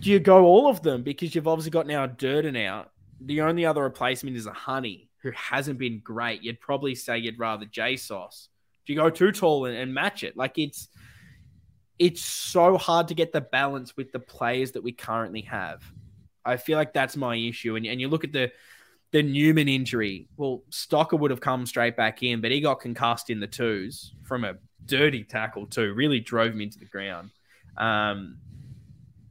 Do you go all of them because you've obviously got now Durdin out? The only other replacement is a Honey who hasn't been great. You'd probably say you'd rather J Sauce. Do you go too tall and, and match it? Like it's it's so hard to get the balance with the players that we currently have. I feel like that's my issue. And, and you look at the the Newman injury. Well, Stocker would have come straight back in, but he got concussed in the twos from a dirty tackle too. Really drove him into the ground. Um,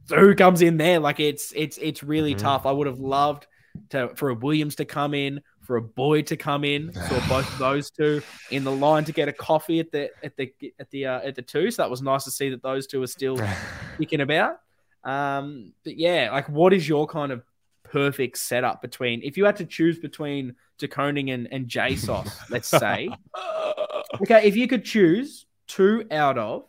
So who comes in there? Like it's it's it's really Mhm. tough. I would have loved to for a Williams to come in, for a Boyd to come in, saw both of those two in the line to get a coffee at the at the at the uh, at the two. So that was nice to see that those two are still kicking about. Um, but yeah, like what is your kind of perfect setup between if you had to choose between De Koning and, and JSOS, let's say. Okay, if you could choose two out of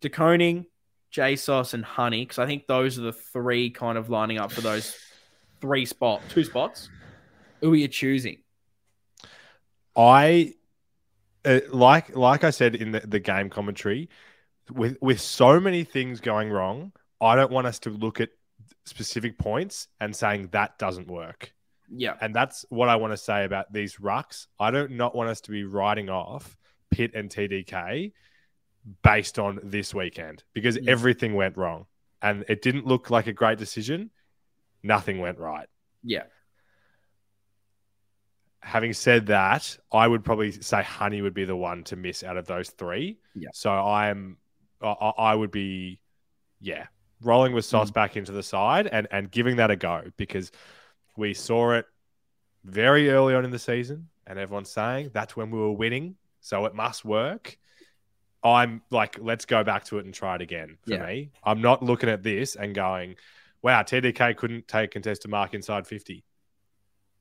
De Koning, JSOS, and Honey, because I think those are the three kind of lining up for those three spot, two spots. Who are you choosing? I uh, like like I said in the, the game commentary, with with so many things going wrong, I don't want us to look at specific points and saying that doesn't work. Yeah, And that's what I want to say about these rucks. I don't not want us to be writing off Pitt and TDK based on this weekend because Mm. everything went wrong and it didn't look like a great decision. Nothing went right. yeah, Having said that, I would probably say Honey would be the one to miss out of those three. Yeah. So I'm, I, I I would be, yeah, rolling with Sauce back into the side and and giving that a go because we saw it very early on in the season, and everyone's saying that's when we were winning, so it must work. I'm like, let's go back to it and try it again. For Yeah. me, I'm not looking at this and going, "Wow, TDK couldn't take contested mark inside 50."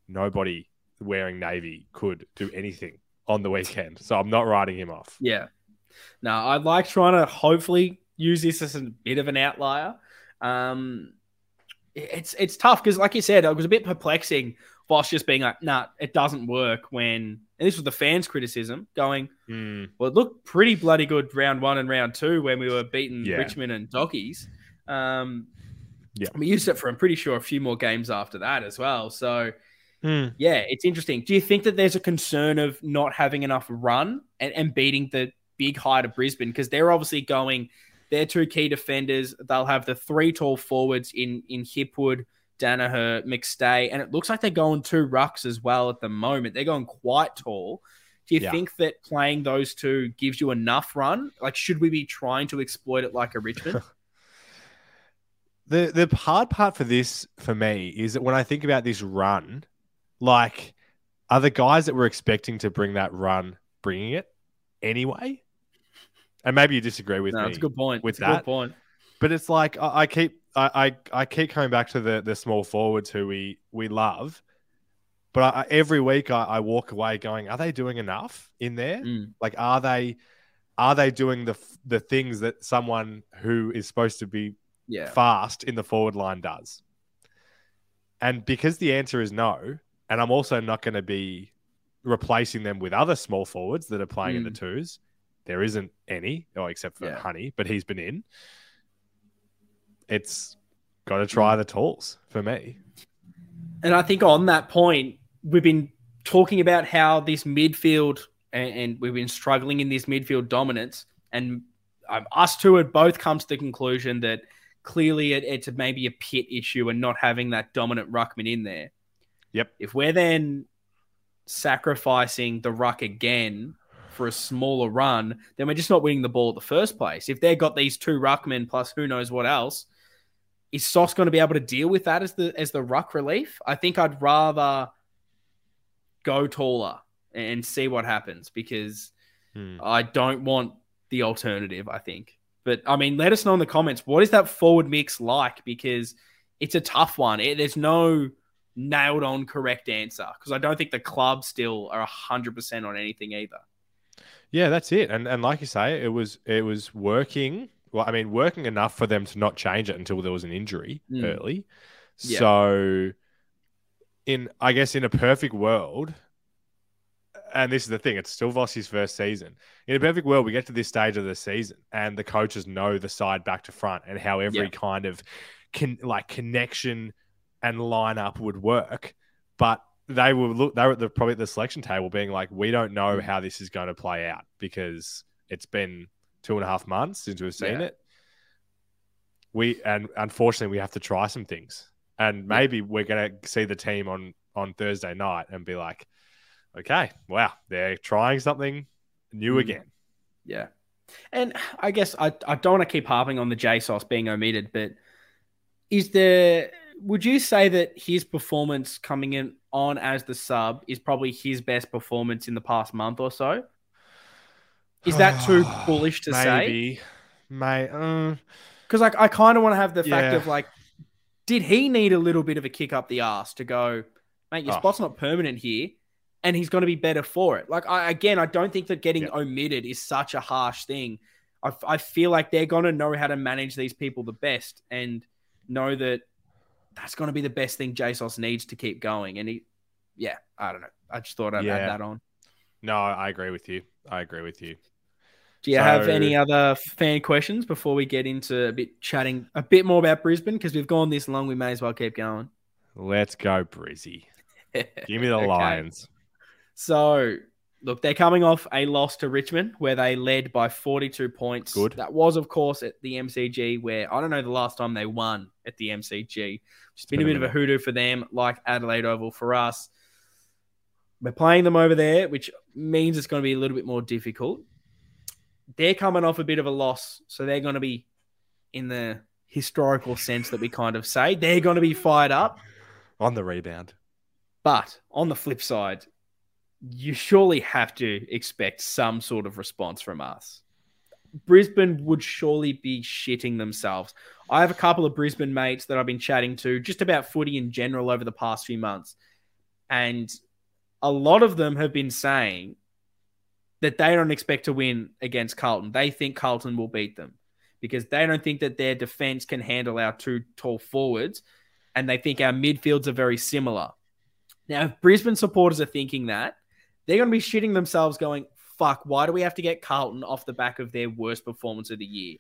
Nobody wearing navy could do anything on the weekend, so I'm not writing him off. yeah. No, I like trying to hopefully use this as a bit of an outlier. Um, it's it's tough because, like you said, it was a bit perplexing. Voss just being like, "Nah, it doesn't work." When and this was the fans' criticism, going, Mm, Well, it looked pretty bloody good round one and round two when we were beating Yeah. Richmond and Dockies. Um, Yeah. We used it for, I'm pretty sure, a few more games after that as well. So, mm. yeah, it's interesting. Do you think that there's a concern of not having enough run and, and beating the big height of Brisbane? Because they're obviously going, their two key defenders, they'll have the three tall forwards in, in Hipwood, Daniher, McStay, and it looks like they're going two rucks as well at the moment. They're going quite tall. Do you Yeah. think that playing those two gives you enough run? Like, should we be trying to exploit it like a Richmond? The the hard part for this for me is that when I think about this run, like are the guys that we're expecting to bring that run bringing it anyway? And maybe you disagree with no, me, it's a good point. with It's a good that. point. but it's like I, I keep I, I I keep coming back to the the small forwards who we we love, but I, every week I, I walk away going, are they doing enough in there? Mm. Like, are they are they doing the the things that someone who is supposed to be Yeah. fast in the forward line does? And because the answer is no, and I'm also not going to be replacing them with other small forwards that are playing in the twos. There isn't any, oh, except for Yeah. Honey, but he's been in. It's got to try the tools for me. And I think on that point, we've been talking about how this midfield, and, and we've been struggling in this midfield dominance. And um, us two had both come to the conclusion that clearly it, it's maybe a pit issue and not having that dominant ruckman in there. Yep. If we're then sacrificing the ruck again for a smaller run, then we're just not winning the ball at the first place. If they've got these two ruckmen plus who knows what else, is Sauce going to be able to deal with that as the as the ruck relief? I think I'd rather go taller and see what happens because Hmm. I don't want the alternative. I think, but I mean, let us know in the comments what is that forward mix like because it's a tough one. It, there's no nailed on correct answer because I don't think the club still are hundred percent on anything either. Yeah, that's it. And and like you say, it was it was working. Well, I mean, working enough for them to not change it until there was an injury Mm. early. Yeah. So, in I guess in a perfect world, and this is the thing, it's still Vossi's first season. In a perfect world, we get to this stage of the season, and the coaches know the side back to front and how every Yeah. kind of can like connection and lineup would work. But they were look. They were at the, probably at the selection table, being like, "We don't know Mm. how this is going to play out because it's been two and a half months since we've seen Yeah. it. We and unfortunately we have to try some things, and maybe we're going to see the team on on Thursday night and be like, "Okay, wow, they're trying something new Mm. again." Yeah. And I guess I, I don't want to keep harping on the JSOS being omitted, but is there would you say that his performance coming in on as the sub is probably his best performance in the past month or so? Is that too bullish to say? Maybe. May uh, Because like I kind of want to have the fact of like, did he need a little bit of a kick up the ass to go, mate? Your Oh. spot's not permanent here, and he's going to be better for it. Like I again, I don't think that getting Yeah. omitted is such a harsh thing. I, I feel like they're going to know how to manage these people the best and know that that's going to be the best thing JSOS needs to keep going. And he, yeah, I don't know. I just thought I'd Yeah. add that on. no, I agree with you. I agree with you. Do you have any other fan questions before we get into a bit chatting a bit more about Brisbane? Because we've gone this long, we may as well keep going. Let's go, Brizzy. Give me the Okay. Lions. So, look, they're coming off a loss to Richmond where they led by 42 points. Good. That was, of course, at the MCG where I don't know the last time they won at the MCG. It's been a bit of a hoodoo for them, like Adelaide Oval for us. We're playing them over there, which means it's going to be a little bit more difficult. They're coming off a bit of a loss, so they're going to be in the historical sense that we kind of say. They're going to be fired up. On the rebound. But on the flip side, you surely have to expect some sort of response from us. Brisbane would surely be shitting themselves. I have a couple of Brisbane mates that I've been chatting to just about footy in general over the past few months. And a lot of them have been saying that they don't expect to win against Carlton. They think Carlton will beat them because they don't think that their defense can handle our two tall forwards. And they think our midfields are very similar. Now, if Brisbane supporters are thinking that, they're going to be shitting themselves going, fuck, why do we have to get Carlton off the back of their worst performance of the year?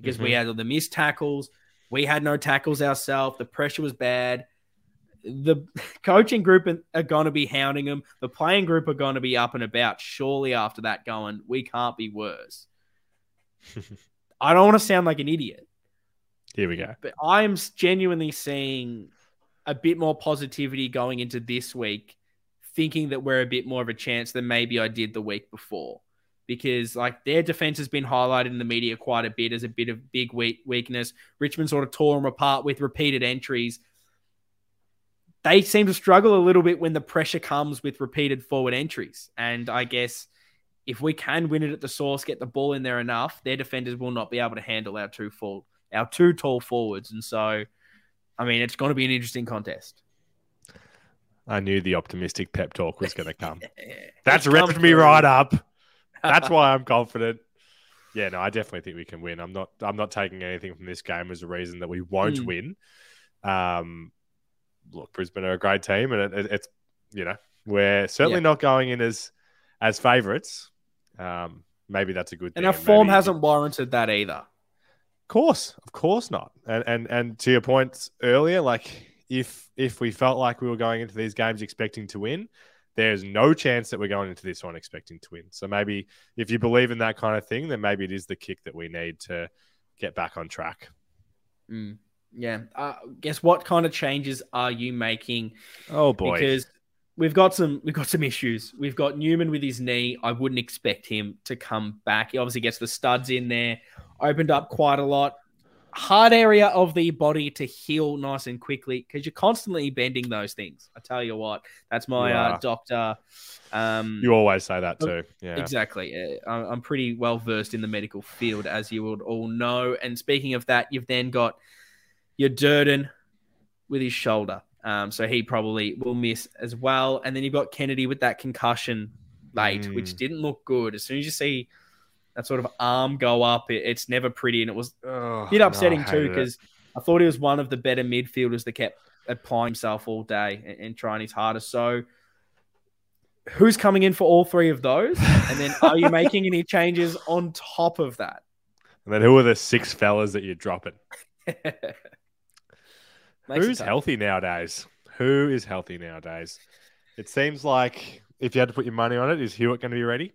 Because we Mhm. had all the missed tackles. We had no tackles ourselves. The pressure was bad. The coaching group are going to be hounding them. The playing group are going to be up and about. Surely after that, going, we can't be worse. I don't want to sound like an idiot Here we go. but I'm genuinely seeing a bit more positivity going into this week, thinking that we're a bit more of a chance than maybe I did the week before. Because like their defense has been highlighted in the media quite a bit as a bit of big weak weakness. Richmond sort of tore them apart with repeated entries. They seem to struggle a little bit when the pressure comes with repeated forward entries. And I guess if we can win it at the source, get the ball in there enough, their defenders will not be able to handle our two full our two tall forwards. And so, I mean, it's going to be an interesting contest. I knew the optimistic pep talk was going to come. It's That's come ripped me through. right up. That's why I'm confident. Yeah, no, I definitely think we can win. I'm not. I'm not taking anything from this game as a reason that we won't Mm. win. Um, look, Brisbane are a great team, and it, it, it's you know we're certainly Yeah. not going in as as favourites. Um, maybe that's a good And thing. our form maybe- hasn't warranted that either. Of course, of course not. And and and to your point earlier, like if if we felt like we were going into these games expecting to win, there's no chance that we're going into this one expecting to win. So maybe if you believe in that kind of thing, then maybe it is the kick that we need to get back on track. Mm, yeah. Uh, guess what kind of changes are you making? Oh boy. Because we've got some we've got some issues. We've got Newman with his knee. I wouldn't expect him to come back. He obviously gets the studs in there. Opened up quite a lot. Hard area of the body to heal nice and quickly because you're constantly bending those things. I tell you what, that's my You uh, doctor. Um, you always say that too. Yeah. Exactly. I'm I'm pretty well versed in the medical field, as you would all know. And speaking of that, you've then got your Durdin with his shoulder. Um, so he probably will miss as well. And then you've got Kennedy with that concussion late, Mm. which didn't look good. As soon as you see that sort of arm go up, it, it's never pretty. And it was Oh, a bit no, upsetting too because I thought he was one of the better midfielders that kept applying himself all day and, and trying his hardest. So, who's coming in for all three of those? And then, are you making any changes on top of that? And then who are the six fellas that you're dropping? Makes Who's healthy nowadays? Who is healthy nowadays? It seems like if you had to put your money on it, is Hewett going to be ready?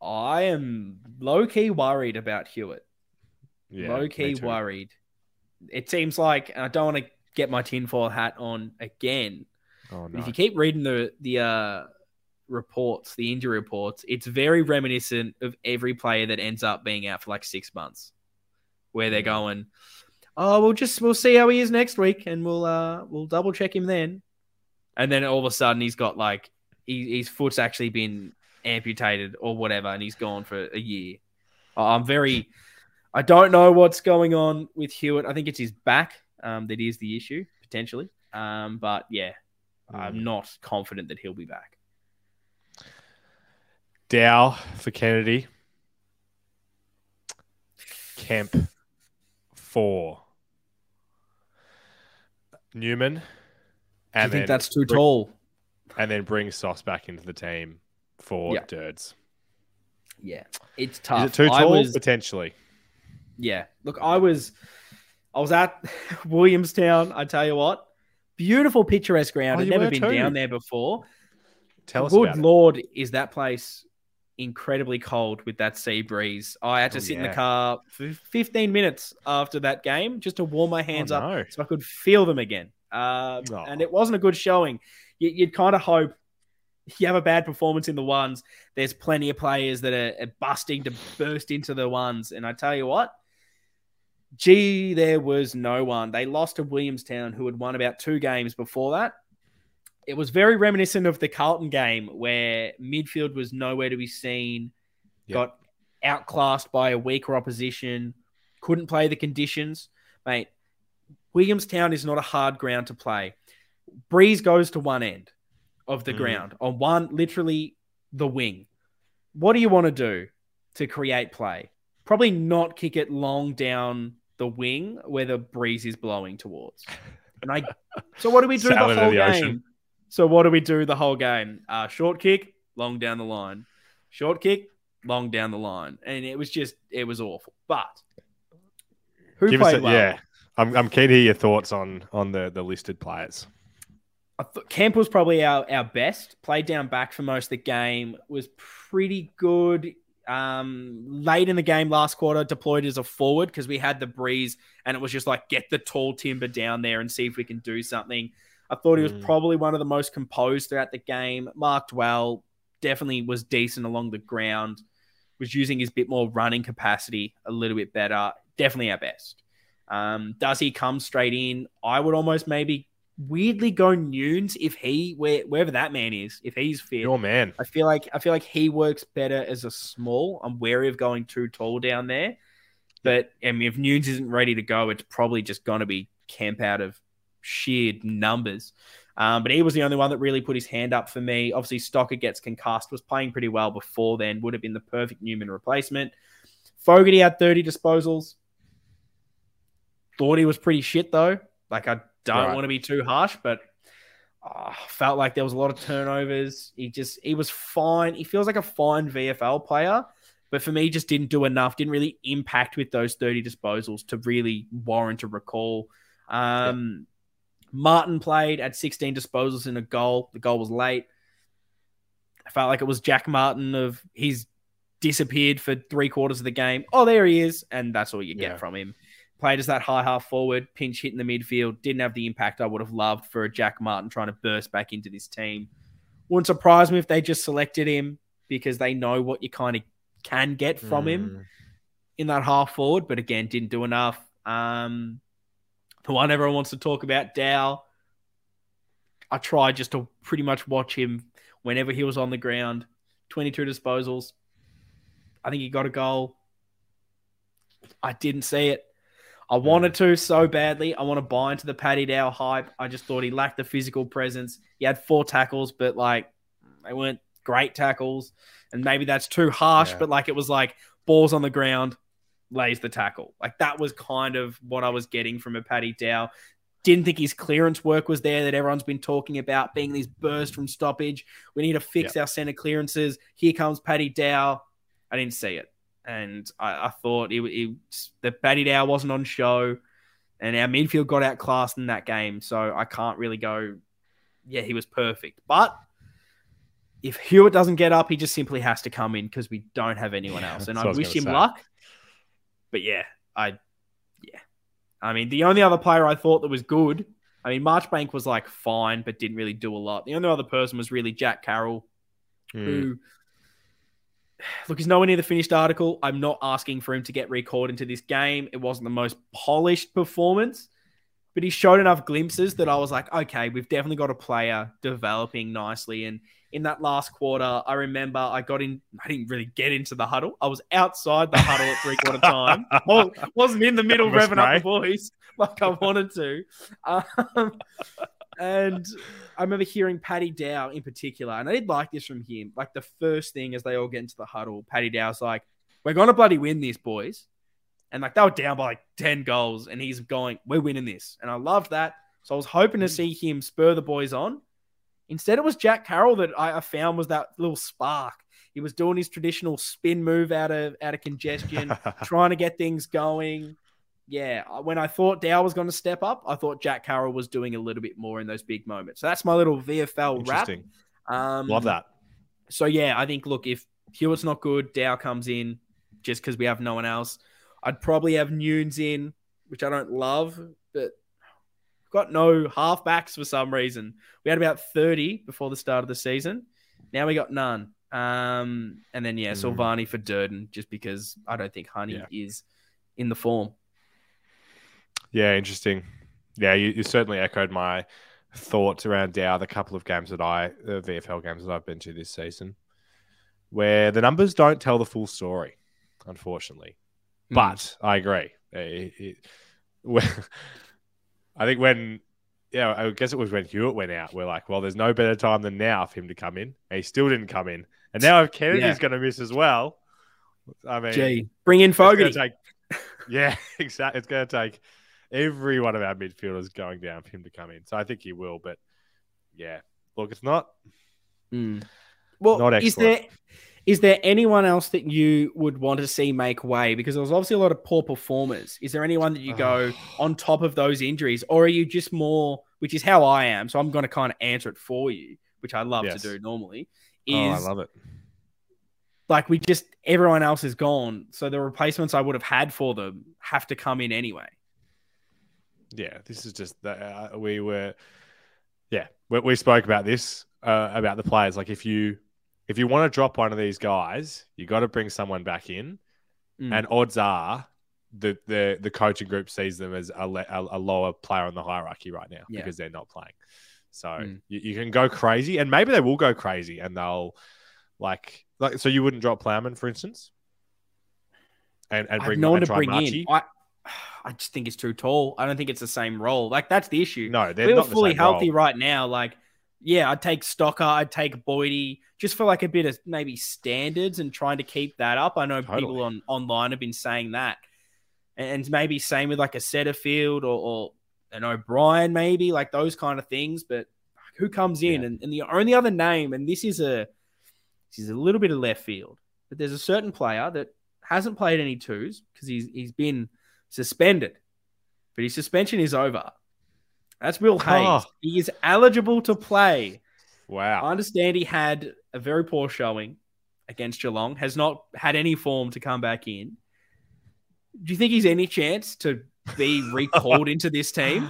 I am low key worried about Hewett. Yeah, low key worried. It seems like and I don't want to get my tinfoil hat on again. Oh no. if you keep reading the the uh, reports, the injury reports, it's very reminiscent of every player that ends up being out for like six months, where they're going, "Oh, we'll just we'll see how he is next week, and we'll uh we'll double check him then," and then all of a sudden he's got like he, his foot's actually been amputated or whatever, and he's gone for a year. I'm very, I don't know what's going on with Hewett. I think it's his back um, that is the issue potentially, um, but yeah, I'm not confident that he'll be back. Dow for Kennedy. Kemp four. Newman. Do you think then that's too bring- tall? And then bring Sauce back into the team for Yeah. Dirds. Yeah, it's tough. Is it too tall? was- Potentially. Yeah. Look, I was I was at Williamstown, I tell you what. Beautiful picturesque ground. Oh, I've never been too. down there before. Tell us Good lord, is that place incredibly cold with that sea breeze. I had to Oh, sit in the car for 15 minutes after that game just to warm my hands Oh, up so I could feel them again. Um, Oh. And it wasn't a good showing. You, you'd kind of hope you have a bad performance in the ones. There's plenty of players that are, are busting to burst into the ones. And I tell you what, gee, there was no one. They lost to Williamstown, who had won about two games before that. It was very reminiscent of the Carlton game where midfield was nowhere to be seen, Yep. got outclassed by a weaker opposition, couldn't play the conditions. Mate, Williamstown is not a hard ground to play. Breeze goes to one end of the Mm. ground, on one, literally the wing. What do you want to do to create play? Probably not kick it long down the wing where the breeze is blowing towards. And I, so what do we do the whole the game? ocean. So what do we do the whole game? Uh, short kick, long down the line. Short kick, long down the line, and it was just it was awful. But who Give played a, well? yeah. I'm, I'm keen to hear your thoughts on on the, the listed players. I thought Kemp was probably our, our best. Played down back for most of the game. Was pretty good. Um, late in the game last quarter, deployed as a forward because we had the breeze, and it was just like get the tall timber down there and see if we can do something. I thought he was Mm. probably one of the most composed throughout the game. Marked well, definitely was decent along the ground. Was using his bit more running capacity a little bit better. Definitely our best. Um, does he come straight in? I would almost maybe weirdly go Newnes if he where, wherever that man is, if he's fit. Your man. I feel like I feel like he works better as a small. I'm wary of going too tall down there. But I mean, if Newnes isn't ready to go, it's probably just going to be Kemp out of sheer numbers. Um, but he was the only one that really put his hand up for me. Obviously, Stocker gets concussed, was playing pretty well before then, would have been the perfect Newman replacement. Fogarty had 30 disposals. Thought he was pretty shit though. Like I don't Right. want to be too harsh, but uh, felt like there was a lot of turnovers. He just he was fine. He feels like a fine VFL player, but for me, just didn't do enough. Didn't really impact with those thirty disposals to really warrant a recall. Um, Martin played at sixteen disposals in a goal. The goal was late. I felt like it was Jack Martin of he's disappeared for three quarters of the game. Oh, there he is, and that's all you get Yeah. from him. Played as that high half forward, pinch hit in the midfield. Didn't have the impact I would have loved for a Jack Martin trying to burst back into this team. Wouldn't surprise me if they just selected him because they know what you kind of can get from him Mm. in that half forward, but again, didn't do enough. Um, the one everyone wants to talk about, Dow. I tried just to pretty much watch him whenever he was on the ground. 22 disposals. I think he got a goal. I didn't see it. I wanted to so badly. I want to buy into the Paddy Dow hype. I just thought he lacked the physical presence. He had four tackles, but like they weren't great tackles. And maybe that's too harsh, Yeah. but like it was like balls on the ground, lays the tackle. Like that was kind of what I was getting from a Paddy Dow. Didn't think his clearance work was there that everyone's been talking about, being this burst from stoppage. We need to fix our center clearances. Here comes Paddy Dow. I didn't see it. And I, I thought it, it, the Paddy Dow wasn't on show, and our midfield got outclassed in that game. So I can't really go, yeah, he was perfect. But if Hewett doesn't get up, he just simply has to come in because we don't have anyone else. And I I wish him say. luck. But yeah, I, yeah. I mean, the only other player I thought that was good, I mean, Marchbank was like fine, but didn't really do a lot. The only other person was really Jack Carroll. Hmm. who look he's nowhere near the finished article. I'm not asking for him to get recalled into this game. It wasn't the most polished performance, but he showed enough glimpses that I was like, okay, we've definitely got a player developing nicely. And in that last quarter, I remember I got in. I didn't really get into the huddle. I was outside the huddle at three quarter time. Well, wasn't in the middle revving up the boys like I wanted to. Um, and I remember hearing Paddy Dow in particular, and I did like this from him. Like the first thing as they all get into the huddle, Paddy Dow's like, "We're gonna bloody win this, boys." And like they were down by like ten goals, and he's going, "We're winning this," and I loved that. So I was hoping to see him spur the boys on. Instead, it was Jack Carroll that I, I found was that little spark. He was doing his traditional spin move out of out of congestion, trying to get things going. Yeah, when I thought Dow was going to step up, I thought Jack Carroll was doing a little bit more in those big moments. So that's my little VFL wrap. Um, Love that. So yeah, I think look, if Hewett's not good, Dow comes in just because we have no one else. I'd probably have Newnes in, which I don't love, got no halfbacks for some reason. We had about 30 before the start of the season. Now we got none. Um, and then yeah, Mm. Silvagni for Durdin, just because I don't think Honey Yeah. is in the form. Yeah, interesting. Yeah, you, you certainly echoed my thoughts around Dow, the couple of games that I, the VFL games that I've been to this season, where the numbers don't tell the full story, unfortunately. Hmm. But I agree. It- it- when- I think when, yeah, I guess it was when Hewett went out, we're like, well, there's no better time than now for him to come in. And he still didn't come in. And now if Kennedy's Yeah. going to miss as well, I mean, Gee, bring in Fogarty. take- yeah, exactly. It's going to take every one of our midfielders going down for him to come in. So I think he will. But yeah, look, it's not. Mm. Well, Not is excellent. there is there anyone else that you would want to see make way? Because there was obviously a lot of poor performers. Is there anyone that you go on top of those injuries, or are you just more, which is how I am? So I'm going to kind of answer it for you, which I love Yes. to do normally. Oh, I love it. like we just everyone else is gone, so the replacements I would have had for them have to come in anyway. Yeah, this is just that uh, we were. Yeah, we, we spoke about this uh, about the players. Like if you if you want to drop one of these guys, you got to bring someone back in, Mm. and odds are the the the coaching group sees them as a, le- a, lower player on the hierarchy right now Yeah. because they're not playing. So Mm. you, you can go crazy, and maybe they will go crazy, and they'll like like so you wouldn't drop Plowman, for instance, and and bring no one to bring Marchie? in. I, I just think it's too tall. I don't think it's the same role. Like that's the issue. No, they're we not fully healthy role. right now. Like, yeah, I'd take Stocker, I'd take Boydie, just for like a bit of maybe standards and trying to keep that up. I know people on online have been saying that, and maybe same with like a Setterfield or, or an O'Brien, maybe like those kind of things. But who comes in? Yeah. And, and the only other name, and this is a this is a little bit of left field, but there's a certain player that hasn't played any twos because he's he's been suspended, but his suspension is over. That's Will oh. Hayes. Oh. He is eligible to play. Wow. I understand he had a very poor showing against Geelong, has not had any form to come back in. Do you think he's any chance to be recalled into this team?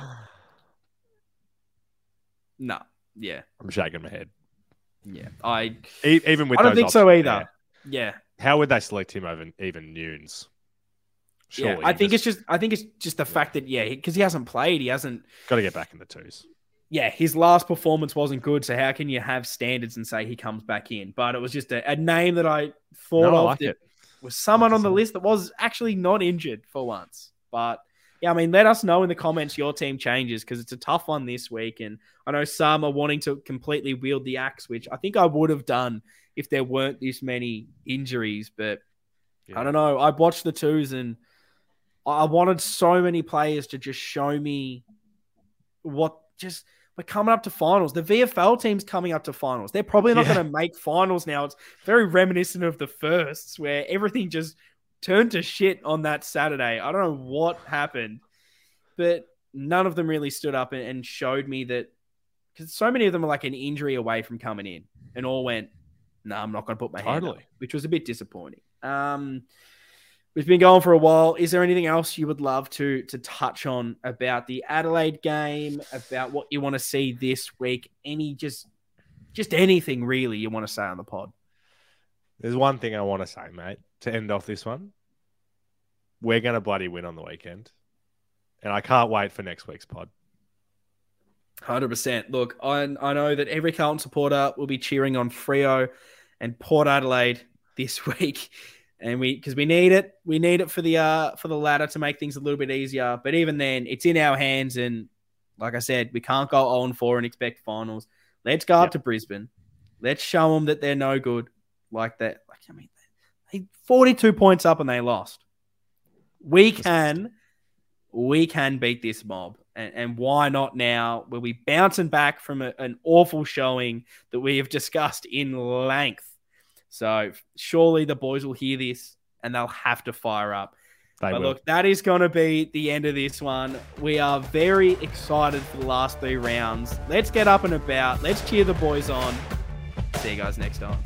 No. Yeah. I'm shaking my head. Yeah. I even with I don't think so either. there, yeah. how would they select him over even Newnes? Yeah. I think it's just I think it's just the fact that yeah, because he hasn't played, he hasn't got to get back in the twos. yeah, his last performance wasn't good. So how can you have standards and say he comes back in? But it was just a, a name that I thought No, I of like that it. was someone on the list that was actually not injured for once. But yeah, I mean, let us know in the comments your team changes because it's a tough one this week. And I know some are wanting to completely wield the axe, which I think I would have done if there weren't this many injuries. But Yeah. I don't know. I watched the twos and I wanted so many players to just show me what just we're coming up to finals. The VFL team's coming up to finals. They're probably not Yeah. going to make finals now. It's very reminiscent of the firsts where everything just turned to shit on that Saturday. I don't know what happened, but none of them really stood up and, and showed me that because so many of them are like an injury away from coming in and all went, no, I'm not going to put my hand up, which was a bit disappointing. Um, we've been going for a while. Is there anything else you would love to to touch on about the Adelaide game, about what you want to see this week? Any just just anything really you want to say on the pod. There's one thing I want to say, mate, to end off this one. We're going to bloody win on the weekend. And I can't wait for next week's pod. Hundred percent. Look, I I know that every Carlton supporter will be cheering on Freo and Port Adelaide this week, and we because we need it. We need it for the uh for the ladder to make things a little bit easier. But even then, it's in our hands, and like I said, we can't go zero and four and expect finals. Let's go up to Brisbane. Let's show them that they're no good. Like that. Like I mean, they forty two points up and they lost. We can, we can beat this mob and, and why not now? We'll be bouncing back from a, an awful showing that we have discussed in length. So surely the boys will hear this and they'll have to fire up. They but will. look, that is going to be the end of this one. We are very excited for the last three rounds. Let's get up and about. Let's cheer the boys on. See you guys next time.